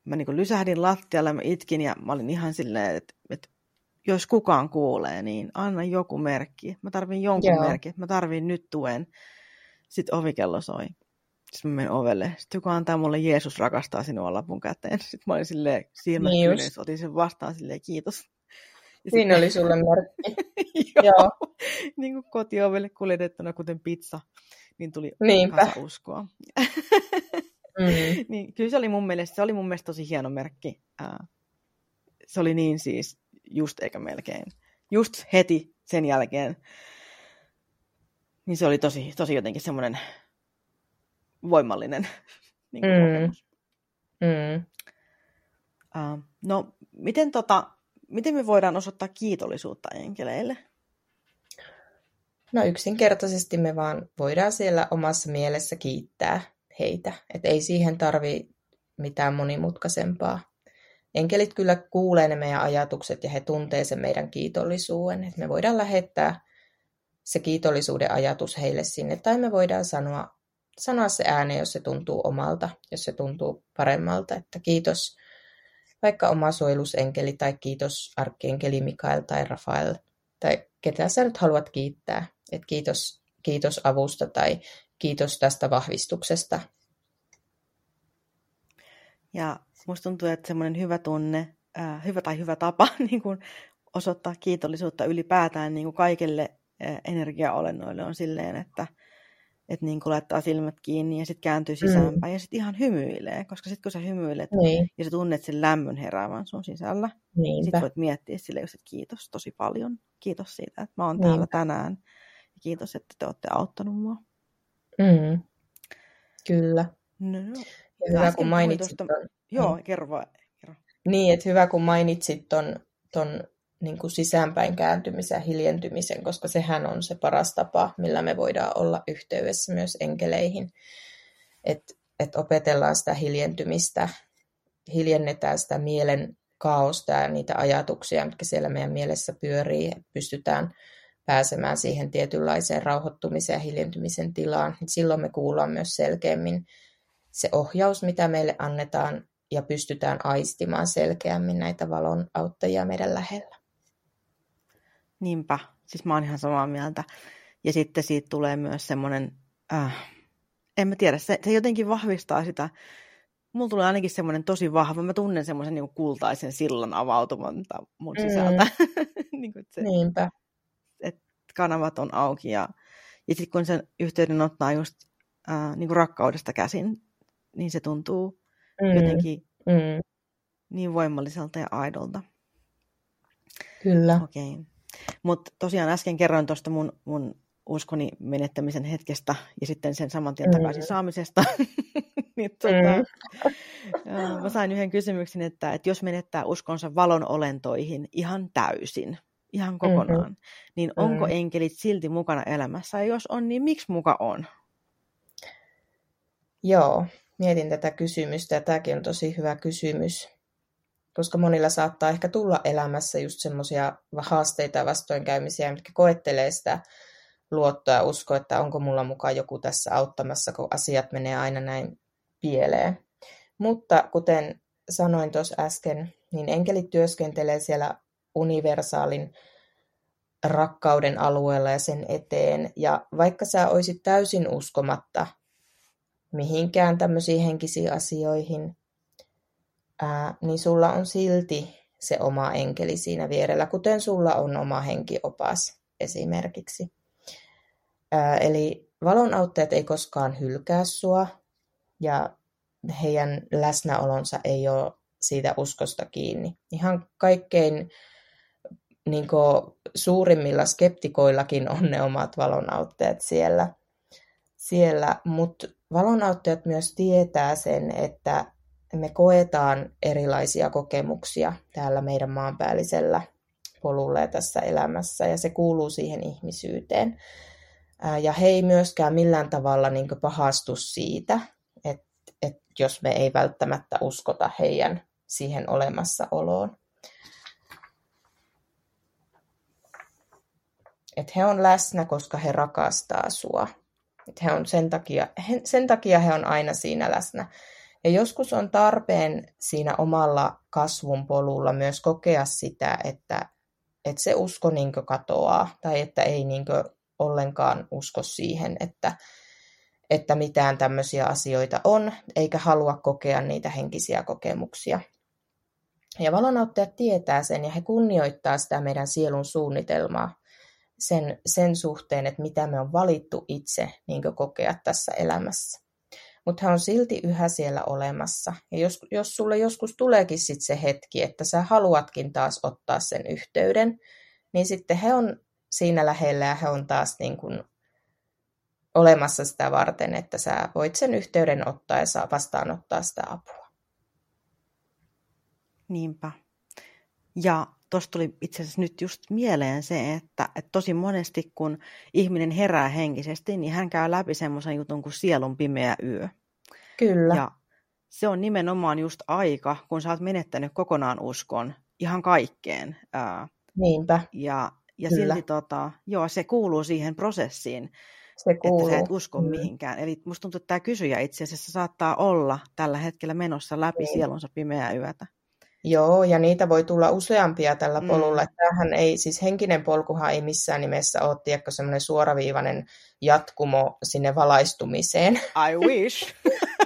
mä niin kuin lysähdin lattialle, mä itkin ja mä olin ihan silleen, että, että jos kukaan kuulee, niin anna joku merkki. Mä tarvin jonkun Joo. merkki, mä tarvin nyt tuen. Sitten ovikello soi. Sitten mä menen ovelle. Sitten joku antaa mulle Jeesus rakastaa sinua lapun käteen. Sitten mä olin silleen silmät niin otin sen vastaan silleen kiitos. Siinä oli sulle merkki. Joo. Joo. niin kuin kotiovelle kuljetettuna, kuten pizza, niin tuli Niinpä. uskoa. mm. niin, kyllä se oli mun mielestä, se oli mun mielestä tosi hieno merkki. se oli niin siis just eikä melkein. Just heti sen jälkeen. Niin se oli tosi, tosi jotenkin semmoinen voimallinen niin kuin mm. kokemus. Mm. Uh, no, miten, tota, miten me voidaan osoittaa kiitollisuutta enkeleille? No yksinkertaisesti me vaan voidaan siellä omassa mielessä kiittää heitä. Et ei siihen tarvi mitään monimutkaisempaa. Enkelit kyllä kuulee ne meidän ajatukset ja he tuntee sen meidän kiitollisuuden. Et me voidaan lähettää se kiitollisuuden ajatus heille sinne, tai me voidaan sanoa, sanoa se ääne, jos se tuntuu omalta, jos se tuntuu paremmalta, että kiitos vaikka oma suojelusenkeli tai kiitos arkkienkeli Mikael tai Rafael tai ketä sä nyt haluat kiittää. Et kiitos, kiitos avusta tai kiitos tästä vahvistuksesta. Ja musta tuntuu, että semmoinen hyvä tunne, äh, hyvä tai hyvä tapa niin kuin osoittaa kiitollisuutta ylipäätään niin kuin kaikille äh, energiaolennoille on silleen, että että niin kuin laittaa silmät kiinni ja sitten kääntyy mm. sisäänpäin mm. ja sitten ihan hymyilee, koska sitten kun sä hymyilet niin. ja sä tunnet sen lämmön heräävän sun sisällä, sitten voit miettiä sille, että kiitos tosi paljon, kiitos siitä, että mä oon Niinpä. täällä tänään ja kiitos, että te olette auttanut mua. Mm. Kyllä. No, no. Ja hyvä, kun mainitsit tuosta... ton... Joo, niin. kerro vaan. Kerro. Niin, että hyvä, kun mainitsit ton, ton niin kuin sisäänpäin kääntymisen hiljentymisen, koska sehän on se paras tapa, millä me voidaan olla yhteydessä myös enkeleihin. Että et opetellaan sitä hiljentymistä, hiljennetään sitä mielen kaosta ja niitä ajatuksia, mitkä siellä meidän mielessä pyörii, pystytään pääsemään siihen tietynlaiseen rauhoittumisen ja hiljentymisen tilaan. Silloin me kuullaan myös selkeämmin se ohjaus, mitä meille annetaan, ja pystytään aistimaan selkeämmin näitä valon auttajia meidän lähellä. Niinpä, siis mä oon ihan samaa mieltä. Ja sitten siitä tulee myös semmoinen, äh, en mä tiedä, se, se jotenkin vahvistaa sitä. Mulla tulee ainakin semmoinen tosi vahva, mä tunnen semmoisen niin kultaisen sillan avautumanta mun mm. sisältä. Mm. niin kuin, se, Niinpä. Et kanavat on auki ja, ja sitten kun sen yhteyden ottaa just äh, niin kuin rakkaudesta käsin, niin se tuntuu mm. jotenkin mm. niin voimalliselta ja aidolta. Kyllä. Okei. Okay. Mutta tosiaan äsken kerroin tuosta mun, mun uskoni menettämisen hetkestä ja sitten sen saman tien takaisin mm. saamisesta. niin, tota, mm. mä sain yhden kysymyksen, että, että jos menettää uskonsa valon olentoihin ihan täysin, ihan kokonaan, mm-hmm. niin onko mm. enkelit silti mukana elämässä? Ja jos on, niin miksi muka on? Joo, mietin tätä kysymystä ja tämäkin on tosi hyvä kysymys koska monilla saattaa ehkä tulla elämässä just semmoisia haasteita ja vastoinkäymisiä, mitkä koettelee sitä luottoa ja usko, että onko mulla mukaan joku tässä auttamassa, kun asiat menee aina näin pieleen. Mutta kuten sanoin tuossa äsken, niin enkelit työskentelee siellä universaalin rakkauden alueella ja sen eteen. Ja vaikka sä olisit täysin uskomatta mihinkään tämmöisiin henkisiin asioihin, ää, niin sulla on silti se oma enkeli siinä vierellä, kuten sulla on oma henkiopas esimerkiksi. Ää, eli valonauttajat ei koskaan hylkää sua ja heidän läsnäolonsa ei ole siitä uskosta kiinni. Ihan kaikkein niin kuin, suurimmilla skeptikoillakin on ne omat valonauttajat siellä, siellä. mutta valonauttajat myös tietää sen, että me koetaan erilaisia kokemuksia täällä meidän maanpäällisellä polulla ja tässä elämässä, ja se kuuluu siihen ihmisyyteen. Ja he ei myöskään millään tavalla niin pahastu siitä, että, että jos me ei välttämättä uskota heidän siihen olemassaoloon. Että he on läsnä, koska he rakastaa sua. Että he on sen, takia, he, sen takia he on aina siinä läsnä. Ja joskus on tarpeen siinä omalla kasvun polulla myös kokea sitä, että, että se usko niin katoaa tai että ei niin ollenkaan usko siihen, että, että mitään tämmöisiä asioita on, eikä halua kokea niitä henkisiä kokemuksia. Ja valonauttajat tietää sen ja he kunnioittaa sitä meidän sielun suunnitelmaa sen, sen suhteen, että mitä me on valittu itse niin kokea tässä elämässä mutta he on silti yhä siellä olemassa. Ja jos, jos sulle joskus tuleekin sit se hetki, että sä haluatkin taas ottaa sen yhteyden, niin sitten he on siinä lähellä ja he on taas niin kuin olemassa sitä varten, että sä voit sen yhteyden ottaa ja saa vastaanottaa sitä apua. Niinpä. Ja tuosta tuli itse asiassa nyt just mieleen se, että, että tosi monesti kun ihminen herää henkisesti, niin hän käy läpi semmoisen jutun kuin sielun pimeä yö. Kyllä. Ja se on nimenomaan just aika, kun sä oot menettänyt kokonaan uskon ihan kaikkeen. Ää, Niinpä. ja ja Kyllä. silti tota, joo, se kuuluu siihen prosessiin, Se kuuluu. että sä et usko Mm. mihinkään. Eli musta tuntuu, että tämä kysyjä itse asiassa saattaa olla tällä hetkellä menossa läpi Niin. sielunsa pimeää yötä. Joo, ja niitä voi tulla useampia tällä Mm. polulla. Mm. Tämähän ei, siis henkinen polkuhan ei missään nimessä ole, tiedätkö, semmoinen suoraviivainen jatkumo sinne valaistumiseen. I wish.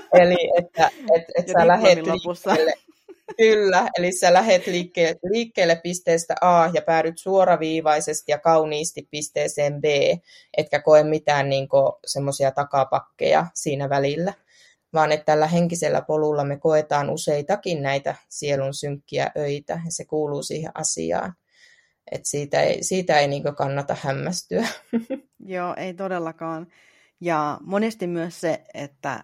Että et, et Ja sä lähet liikkeelle, kyllä, eli sä lähet liikkeelle, liikkeelle pisteestä A ja päädyt suoraviivaisesti ja kauniisti pisteeseen B, etkä koe mitään niin semmoisia takapakkeja siinä välillä, vaan että tällä henkisellä polulla me koetaan useitakin näitä sielun synkkiä öitä, ja se kuuluu siihen asiaan. Et siitä ei, siitä ei niin kannata hämmästyä. Joo, ei todellakaan. Ja monesti myös se, että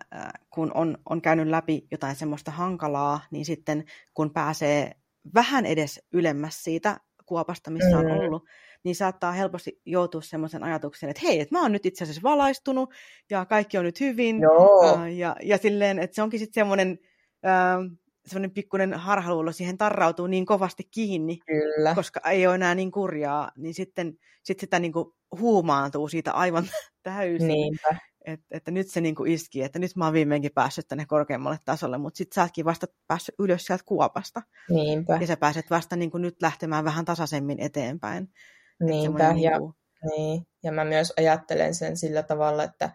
kun on, on käynyt läpi jotain semmoista hankalaa, niin sitten kun pääsee vähän edes ylemmäs siitä kuopasta, missä on Mm. ollut, niin saattaa helposti joutua semmoisen ajatuksen, että hei, että mä oon nyt itse asiassa valaistunut ja kaikki on nyt hyvin. Joo, ja, ja silleen, että se onkin sitten semmoinen, äh, semmoinen pikkuinen harhaluulo siihen tarrautuu niin kovasti kiinni, kyllä. koska ei ole enää niin kurjaa, niin sitten sit sitä niin kuin huumaantuu siitä aivan täysin, Niinpä. Et, että nyt se niin kuin iski, että nyt mä oon viimeinkin päässyt tänne korkeammalle tasolle, mutta sitten sä ootkin vasta päässyt ylös sieltä kuopasta, Niinpä. ja sä pääset vasta niin kuin nyt lähtemään vähän tasaisemmin eteenpäin. Et Niinpä. semmoinen Ja niin kuin, Niin, ja mä myös ajattelen sen sillä tavalla, että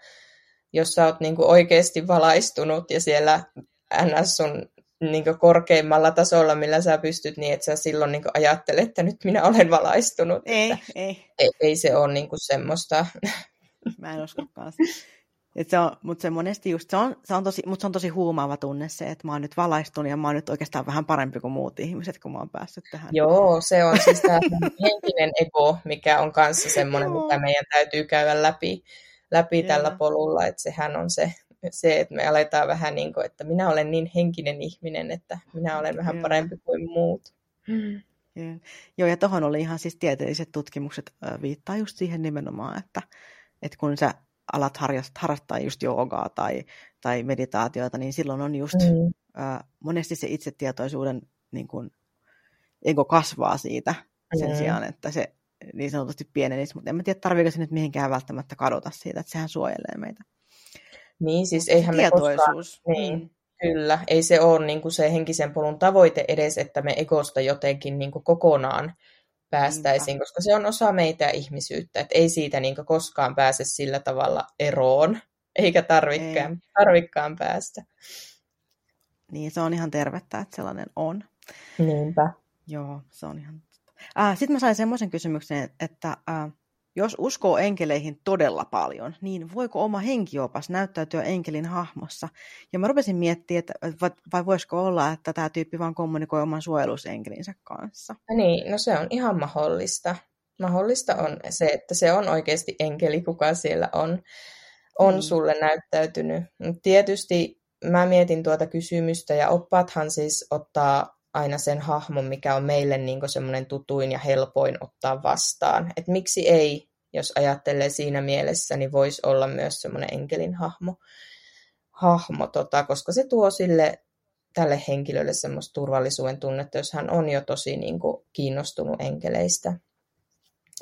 jos sä oot niinku oikeasti valaistunut ja siellä NS sun niinku korkeimmalla tasolla, millä sä pystyt, niin että sä silloin niinku ajattelet, että nyt minä olen valaistunut. ei, Että ei, ei, ei se ole niinku semmoista. mä en uskokaan. Et se on, mutta se monesti just, se on, se on tosi, mutta se on tosi huumaava tunne se, että mä oon nyt valaistunut ja mä oon nyt oikeastaan vähän parempi kuin muut ihmiset, kun mä oon päässyt tähän. Joo, se on siis tämä henkinen ego, mikä on kanssa semmoinen, Joo. mitä meidän täytyy käydä läpi, läpi tällä polulla, että sehän on se, se, että me aletaan vähän niin kuin, että minä olen niin henkinen ihminen, että minä olen vähän parempi kuin muut. Joo. Joo, ja tuohon oli ihan siis tieteelliset tutkimukset viittaa just siihen nimenomaan, että, että kun sä alat harrastaa just joogaa tai, tai meditaatiota, niin silloin on just Mm. monesti se itsetietoisuuden niin kun, ego kasvaa siitä sen Mm. sijaan, että se niin sanotusti pienenisi, mutta en mä tiedä, tarviiko se nyt mihinkään välttämättä kadota siitä, että sehän suojelee meitä. Niin, siis eihän me koskaan, niin. Mm. kyllä, ei se ole niin kuin se henkisen polun tavoite edes, että me egosta jotenkin niin kuin kokonaan päästäisiin, Niinpä. koska se on osa meitä ihmisyyttä, että ei siitä niin kuin koskaan pääse sillä tavalla eroon, eikä tarvikkaan, tarvikkaan päästä. Niin, se on ihan tervettä, että sellainen on. Niinpä. Joo, se on ihan... Äh, Sitten mä sain semmoisen kysymyksen, että äh, jos uskoo enkeleihin todella paljon, niin voiko oma henkiopas näyttäytyä enkelin hahmossa? Ja mä rupesin miettimään, että vai, vai voisiko olla, että tämä tyyppi vaan kommunikoi oman suojelusenkelinsä kanssa. Niin, no se on ihan mahdollista. Mahdollista on se, että se on oikeasti enkeli, kuka siellä on, on Niin. sulle näyttäytynyt. Tietysti mä mietin tuota kysymystä, ja oppaathan siis ottaa aina sen hahmon, mikä on meille niin semmoinen tutuin ja helpoin ottaa vastaan. Et miksi ei, jos ajattelee siinä mielessä, niin voisi olla myös semmoinen enkelin hahmo, hahmo tota, koska se tuo sille tälle henkilölle semmoista turvallisuuden tunnetta, jos hän on jo tosi niin kuin, kiinnostunut enkeleistä.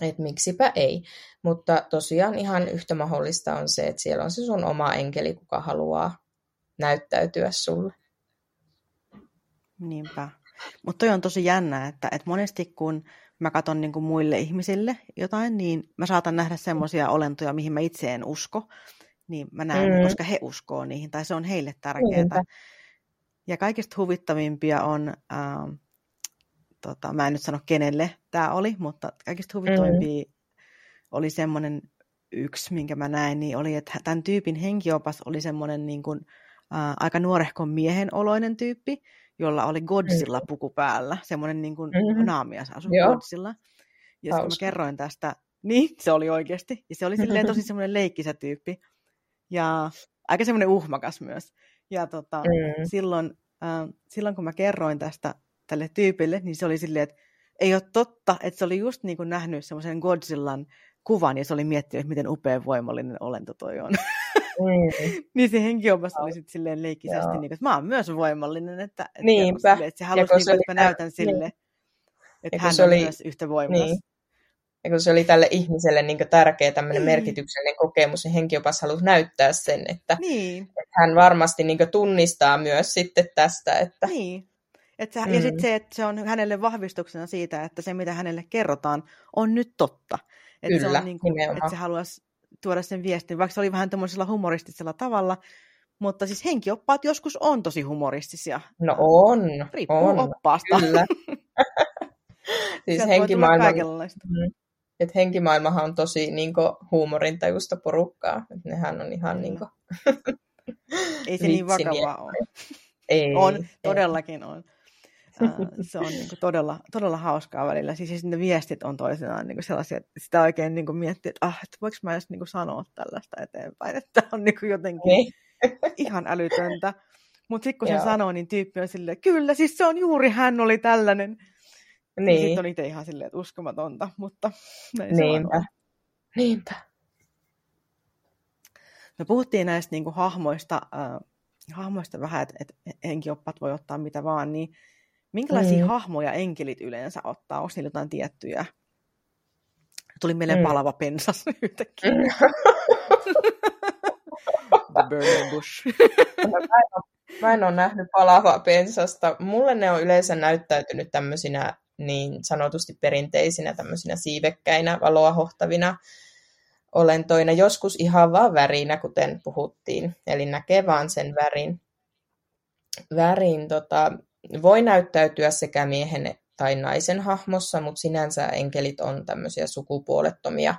Et miksipä ei. Mutta tosiaan ihan yhtä mahdollista on se, että siellä on se sun oma enkeli, kuka haluaa näyttäytyä sulle. Niinpä. Mutta toi on tosi jännä, että, että monesti kun mä katson niin kuin muille ihmisille jotain, niin mä saatan nähdä semmoisia olentoja, mihin mä itse en usko. Niin mä näen, Mm. mm. koska he uskoo niihin, tai se on heille tärkeää. Niinpä. Ja kaikista huvittavimpia on, ähm, tota, mä en nyt sano kenelle tämä oli, mutta kaikista huvittavimpia mm. oli semmoinen yksi, minkä mä näin, niin oli, että tämän tyypin henkiopas oli semmoinen niin kuin, äh, aika nuorehkon miehen oloinen tyyppi, jolla oli Godzilla puku päällä, semmoinen niin kuin Mhm. naamias asui Joo. Godzilla. Ja sitten kun mä kerroin tästä, niin se oli oikeasti. Ja se oli silleen tosi semmoinen leikkisä tyyppi. Ja aika semmoinen uhmakas myös. Ja tota, Mm. silloin, äh, silloin kun mä kerroin tästä tälle tyypille, niin se oli silleen, että ei ole totta, että se oli just niin kuin nähnyt semmoisen Godzillan kuvan ja se oli miettinyt, miten upea voimallinen olento toi on. Mm. niin se henkiopas oli sitten silleen leikkisästi, niin, että mä oon myös voimallinen, että, että, Niinpä. Silleen, että se halusi, niin, että mä näytän niin. sille, niin. että hän on oli... myös yhtä voimakas. Niin. Ja kun se oli tälle ihmiselle niin tärkeä tämmöinen niin. merkityksellinen kokemus, niin henkiopas halusi näyttää sen, että, niin. että hän varmasti niin tunnistaa myös sitten tästä. Että... Niin. Et se, mm. Ja sitten se, että se on hänelle vahvistuksena siitä, että se mitä hänelle kerrotaan on nyt totta. Että Kyllä, se on niin kuin, että se haluaisi tuoda sen viestin, vaikka se oli vähän tämmöisellä humoristisella tavalla, mutta siis henkioppaat joskus on tosi humoristisia. No on. Riippuu on, oppaasta. Kyllä. siis henkimaailma, mm. et henkimaailmahan on tosi niin huumorintajusta porukkaa. Et nehän on ihan niin kuin, Ei se niin vakavaa ole. Ei, on, ei. todellakin on. Se on niin kuin todella, todella hauskaa välillä. Siis, siis ne viestit on toisinaan niin kuin sellaisia, että sitä oikein niin kuin miettii, että, ah, että voiko mä edes niin kuin sanoa tällaista eteenpäin, että on niin kuin jotenkin niin. ihan älytöntä. Mutta sitten kun se sanoo, niin tyyppi on silleen, kyllä, siis se on juuri hän oli tällainen. Niin. Sitten on itse ihan silleen, että uskomatonta, mutta näin Niinpä. Se Niinpä. Me puhuttiin näistä niin kuin, hahmoista, äh, hahmoista vähän, että, että henkioppat voi ottaa mitä vaan, niin Minkälaisia mm. hahmoja enkelit yleensä ottaa? Onko niillä jotain tiettyjä? Tuli meille mm. palava pensas yhtäkkiä. Mm. The burning bush. mä en ole nähnyt palavaa pensasta. Mulle ne on yleensä näyttäytynyt tämmöisinä niin sanotusti perinteisinä tämmöisinä siivekkäinä, valoa hohtavina olentoina, joskus ihan vaan värinä, kuten puhuttiin, eli näkee vaan sen värin. värin tota, voi näyttäytyä sekä miehen tai naisen hahmossa, mutta sinänsä enkelit on tämmöisiä sukupuolettomia,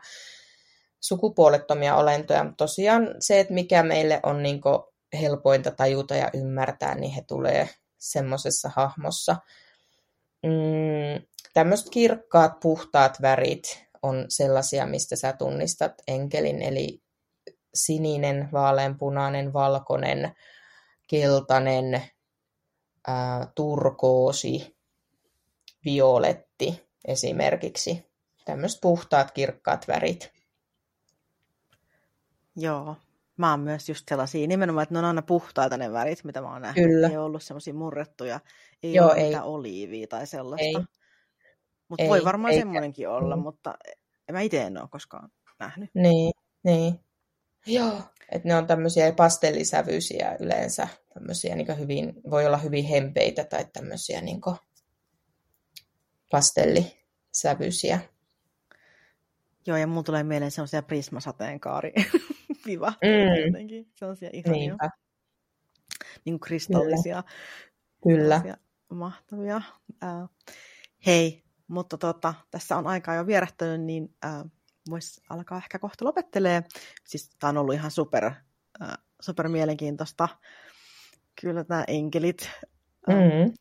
sukupuolettomia olentoja. Mutta tosiaan se, että mikä meille on niin helpointa tajuta ja ymmärtää, niin he tulee semmoisessa hahmossa. Mm, tämmöiset kirkkaat, puhtaat värit on sellaisia, mistä sä tunnistat enkelin, eli sininen, vaaleanpunainen, valkoinen, keltainen, ää, turkoosi, violetti esimerkiksi. Tämmöiset puhtaat, kirkkaat värit. Joo, mä oon myös just sellaisia, nimenomaan, että ne on aina puhtaita ne värit, mitä mä oon nähnyt. Kyllä. Ei ollut semmoisia murrettuja, ei Joo, ole ei. mitään oliivia tai sellaista. Mutta voi varmaan eikä. semmoinenkin olla, mm. mutta en mä itse en ole koskaan nähnyt. Niin, niin. Joo, että ne on tämmöisiä pastellisävyisiä yleensä, tämmöisiä niin hyvin, voi olla hyvin hempeitä tai tämmöisiä niin pastellisävyisiä. Joo, ja mulla tulee mieleen sellaisia prismasateenkaari viva mm. jotenkin. Sellaisia ihania. Niinpä. Niin kuin kristallisia. Kyllä. Kyllä. Mahtavia. Äh, hei, mutta tota, tässä on aikaa jo vierähtänyt, niin äh, voisi alkaa ehkä kohta lopettelee. Siis tämä on ollut ihan super, äh, super mielenkiintoista. Kyllä nämä enkelit. Mm-hmm.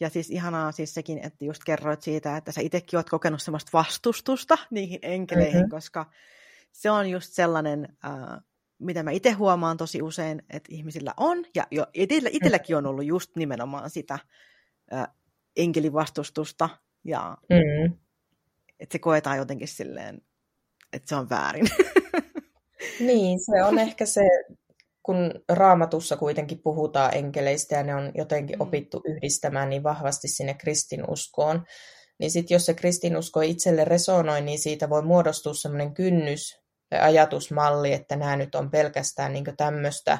Ja siis ihanaa siis sekin, että just kerroit siitä, että sä itsekin oot kokenut semmoista vastustusta niihin enkeleihin, mm-hmm. koska se on just sellainen, äh, mitä mä itse huomaan tosi usein, että ihmisillä on, ja jo itellä, itselläkin on ollut just nimenomaan sitä äh, enkelivastustusta, ja mm-hmm. että se koetaan jotenkin silleen että se on väärin. Niin, se on ehkä se, kun raamatussa kuitenkin puhutaan enkeleistä ja ne on jotenkin mm. opittu yhdistämään niin vahvasti sinne kristinuskoon, niin sitten jos se kristinusko itselle resonoi, niin siitä voi muodostua semmoinen kynnys ja ajatusmalli, että nämä nyt on pelkästään niin tämmöistä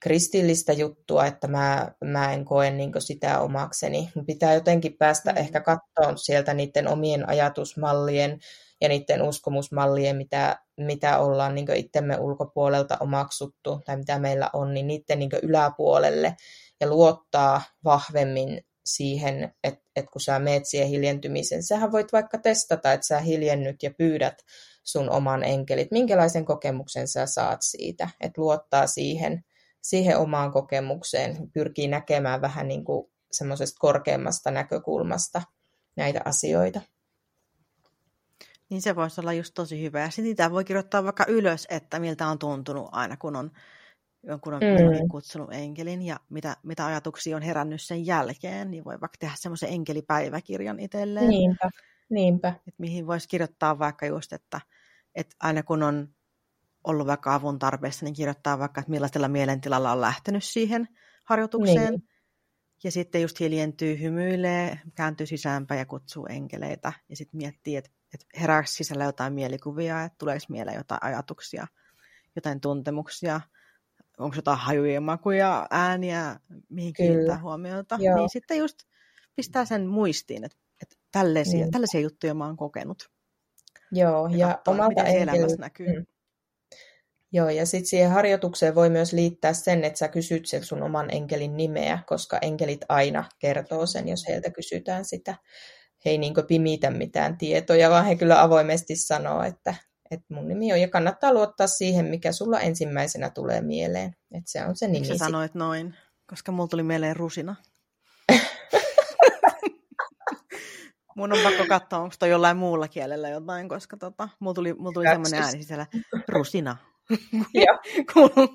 kristillistä juttua, että mä, mä en koe niin sitä omakseni. Pitää jotenkin päästä mm. ehkä katsoa sieltä niiden omien ajatusmallien ja niiden uskomusmallien, mitä, mitä ollaan niin itsemme ulkopuolelta omaksuttu tai mitä meillä on, niin niiden niin yläpuolelle ja luottaa vahvemmin siihen, että, että kun sä meet siihen hiljentymisen, sähän voit vaikka testata, että sä hiljennyt ja pyydät sun oman enkelit, minkälaisen kokemuksen sä saat siitä, että luottaa siihen, siihen omaan kokemukseen, pyrkii näkemään vähän niin kuin semmoisesta korkeammasta näkökulmasta näitä asioita. Niin se voisi olla just tosi hyvä. Ja sitten niitä voi kirjoittaa vaikka ylös, että miltä on tuntunut aina, kun on jonkun on mm. kutsunut enkelin ja mitä, mitä ajatuksia on herännyt sen jälkeen, niin voi vaikka tehdä semmoisen enkelipäiväkirjan itselleen. Niinpä, niinpä. Et mihin voisi kirjoittaa vaikka just, että, että aina kun on ollut vaikka avun tarpeessa, niin kirjoittaa vaikka, että millaisella mielentilalla on lähtenyt siihen harjoitukseen. Niin. Ja sitten just hiljentyy, hymyilee, kääntyy sisäänpäin ja kutsuu enkeleitä. Ja sitten miettii, että, että herääkö sisällä jotain mielikuvia, että tuleeko mieleen jotain ajatuksia, jotain tuntemuksia, onko jotain hajuja, makuja, ääniä, mihin Kyllä. kiinnittää huomiota. Joo. Niin sitten just pistää sen muistiin, että, että tällaisia, niin. tällaisia juttuja mä oon kokenut. Joo, ja, ja katsoo, omalta enkeli... näkyy. Mm. Joo, ja sitten siihen harjoitukseen voi myös liittää sen, että sä kysyt sen sun oman enkelin nimeä, koska enkelit aina kertoo sen, jos heiltä kysytään sitä. He ei niin pimitä mitään tietoja, vaan he kyllä avoimesti sanoo, että, että mun nimi on, ja kannattaa luottaa siihen, mikä sulla ensimmäisenä tulee mieleen. Että se on se nimi. Miksi sanoit noin? Koska mulla tuli mieleen rusina. Mun on pakko katsoa, onko toi jollain muulla kielellä jotain, koska tota, mulla tuli, mulla tuli semmoinen ääni sisällä, rusina. Joo.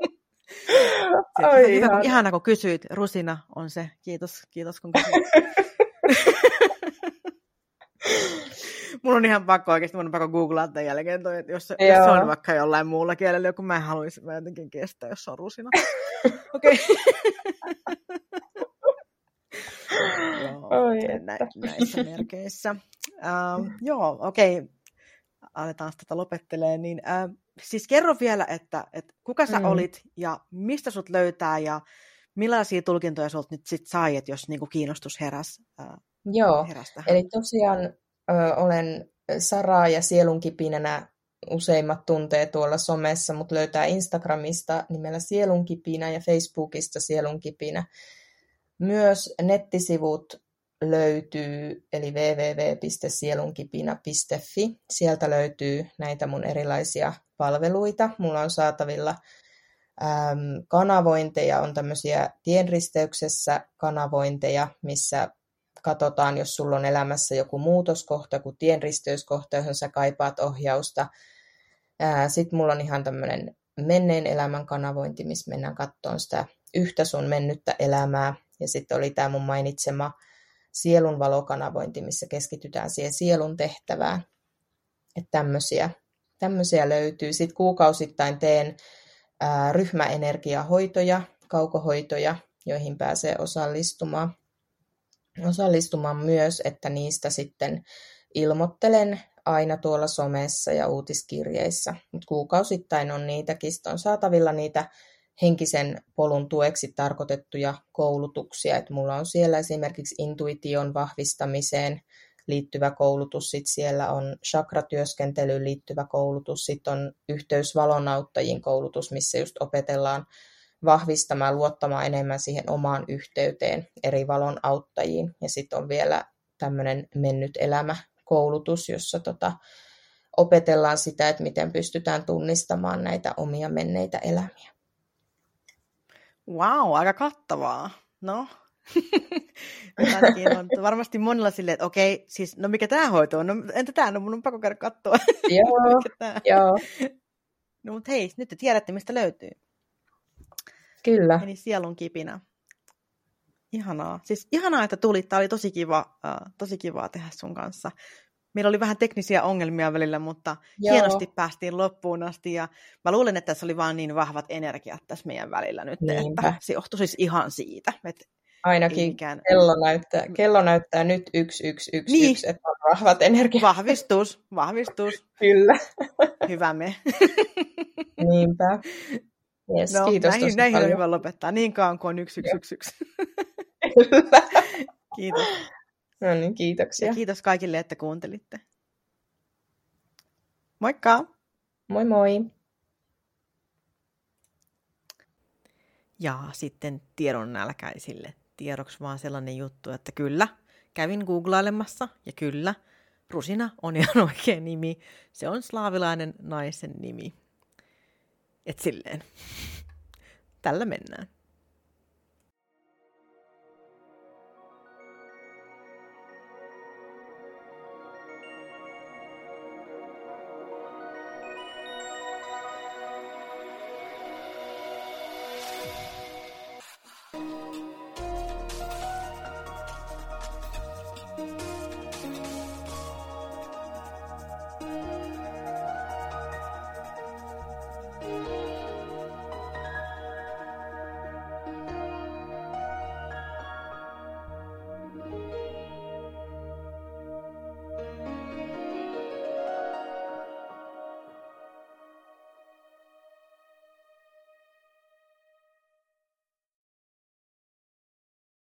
Oi, ihana. ihana, kun kysyit. Rusina on se. Kiitos, kiitos kun kysyit. Mun on ihan pakko oikeasti, mun on pakko googlaa tämän jälkeen, toi, että jos, jos se on vaikka jollain muulla kielellä, kun mä en haluaisi mä jotenkin kestää, jos se on rusina. Okei. Oi, nä- näissä merkeissä. Uh, joo, okei. Okay aletaan tätä lopettelee, niin äh, siis kerro vielä, että, että kuka sä mm. olit ja mistä sut löytää ja millaisia tulkintoja sulta nyt sit sai, että jos niinku kiinnostus heräs, äh, Joo, heräs tähän. eli tosiaan ö, olen Saraa ja sielunkipinänä useimmat tuntee tuolla somessa, mutta löytää Instagramista nimellä Sielunkipinä ja Facebookista Sielunkipinä. Myös nettisivut löytyy, eli www.sielunkipina.fi. Sieltä löytyy näitä mun erilaisia palveluita. Mulla on saatavilla äm, kanavointeja, on tämmöisiä tienristeyksessä kanavointeja, missä katsotaan, jos sulla on elämässä joku muutoskohta, kuin tienristeyskohta, johon sä kaipaat ohjausta. Sitten mulla on ihan tämmöinen menneen elämän kanavointi, missä mennään katsomaan sitä yhtä sun mennyttä elämää. Ja sitten oli tämä mun mainitsema sielun valokanavointi, missä keskitytään siihen sielun tehtävään. Että tämmöisiä, tämmöisiä löytyy. Sitten kuukausittain teen ää, ryhmäenergiahoitoja, kaukohoitoja, joihin pääsee osallistumaan. Osallistumaan myös, että niistä sitten ilmoittelen aina tuolla somessa ja uutiskirjeissä. Mutta kuukausittain on niitäkin, on saatavilla niitä henkisen polun tueksi tarkoitettuja koulutuksia. Et mulla on siellä esimerkiksi intuition vahvistamiseen liittyvä koulutus, sitten siellä on chakratyöskentelyyn liittyvä koulutus, sitten on yhteysvalonauttajiin koulutus, missä just opetellaan vahvistamaan, luottamaan enemmän siihen omaan yhteyteen eri valon auttajiin. Ja sitten on vielä tämmöinen mennyt elämä koulutus, jossa tota, opetellaan sitä, että miten pystytään tunnistamaan näitä omia menneitä elämiä. Wow, aika kattavaa. No, on varmasti monella silleen, että okei, siis no mikä tämä hoito on? No entä tämä? No mun on pakko käydä katsoa. Joo, joo. No mutta hei, nyt te tiedätte, mistä löytyy. Kyllä. Eli sielun kipinä. Ihanaa. Siis ihanaa, että tulit. Tämä oli tosi kiva, uh, tosi kivaa tehdä sun kanssa meillä oli vähän teknisiä ongelmia välillä, mutta Joo. hienosti päästiin loppuun asti. Ja mä luulen, että tässä oli vaan niin vahvat energiat tässä meidän välillä nyt, Niinpä. että se johtui siis ihan siitä. Että Ainakin ikään... kello, näyttää, kello näyttää nyt yksi, yksi, yksi, niin. yksi, että on vahvat energiat. Vahvistus, vahvistus. Kyllä. Hyvä me. Niinpä. Yes, no, kiitos näihin, näihin on hyvä lopettaa, niin kauan kuin on yksi, yksi, yksi, yksi. Kiitos. No niin, kiitoksia. Ja kiitos kaikille, että kuuntelitte. Moikka! Moi moi! Ja sitten tiedon nälkäisille tiedoksi vaan sellainen juttu, että kyllä, kävin googlailemassa ja kyllä, Rusina on ihan oikea nimi. Se on slaavilainen naisen nimi. Et silleen. Tällä mennään.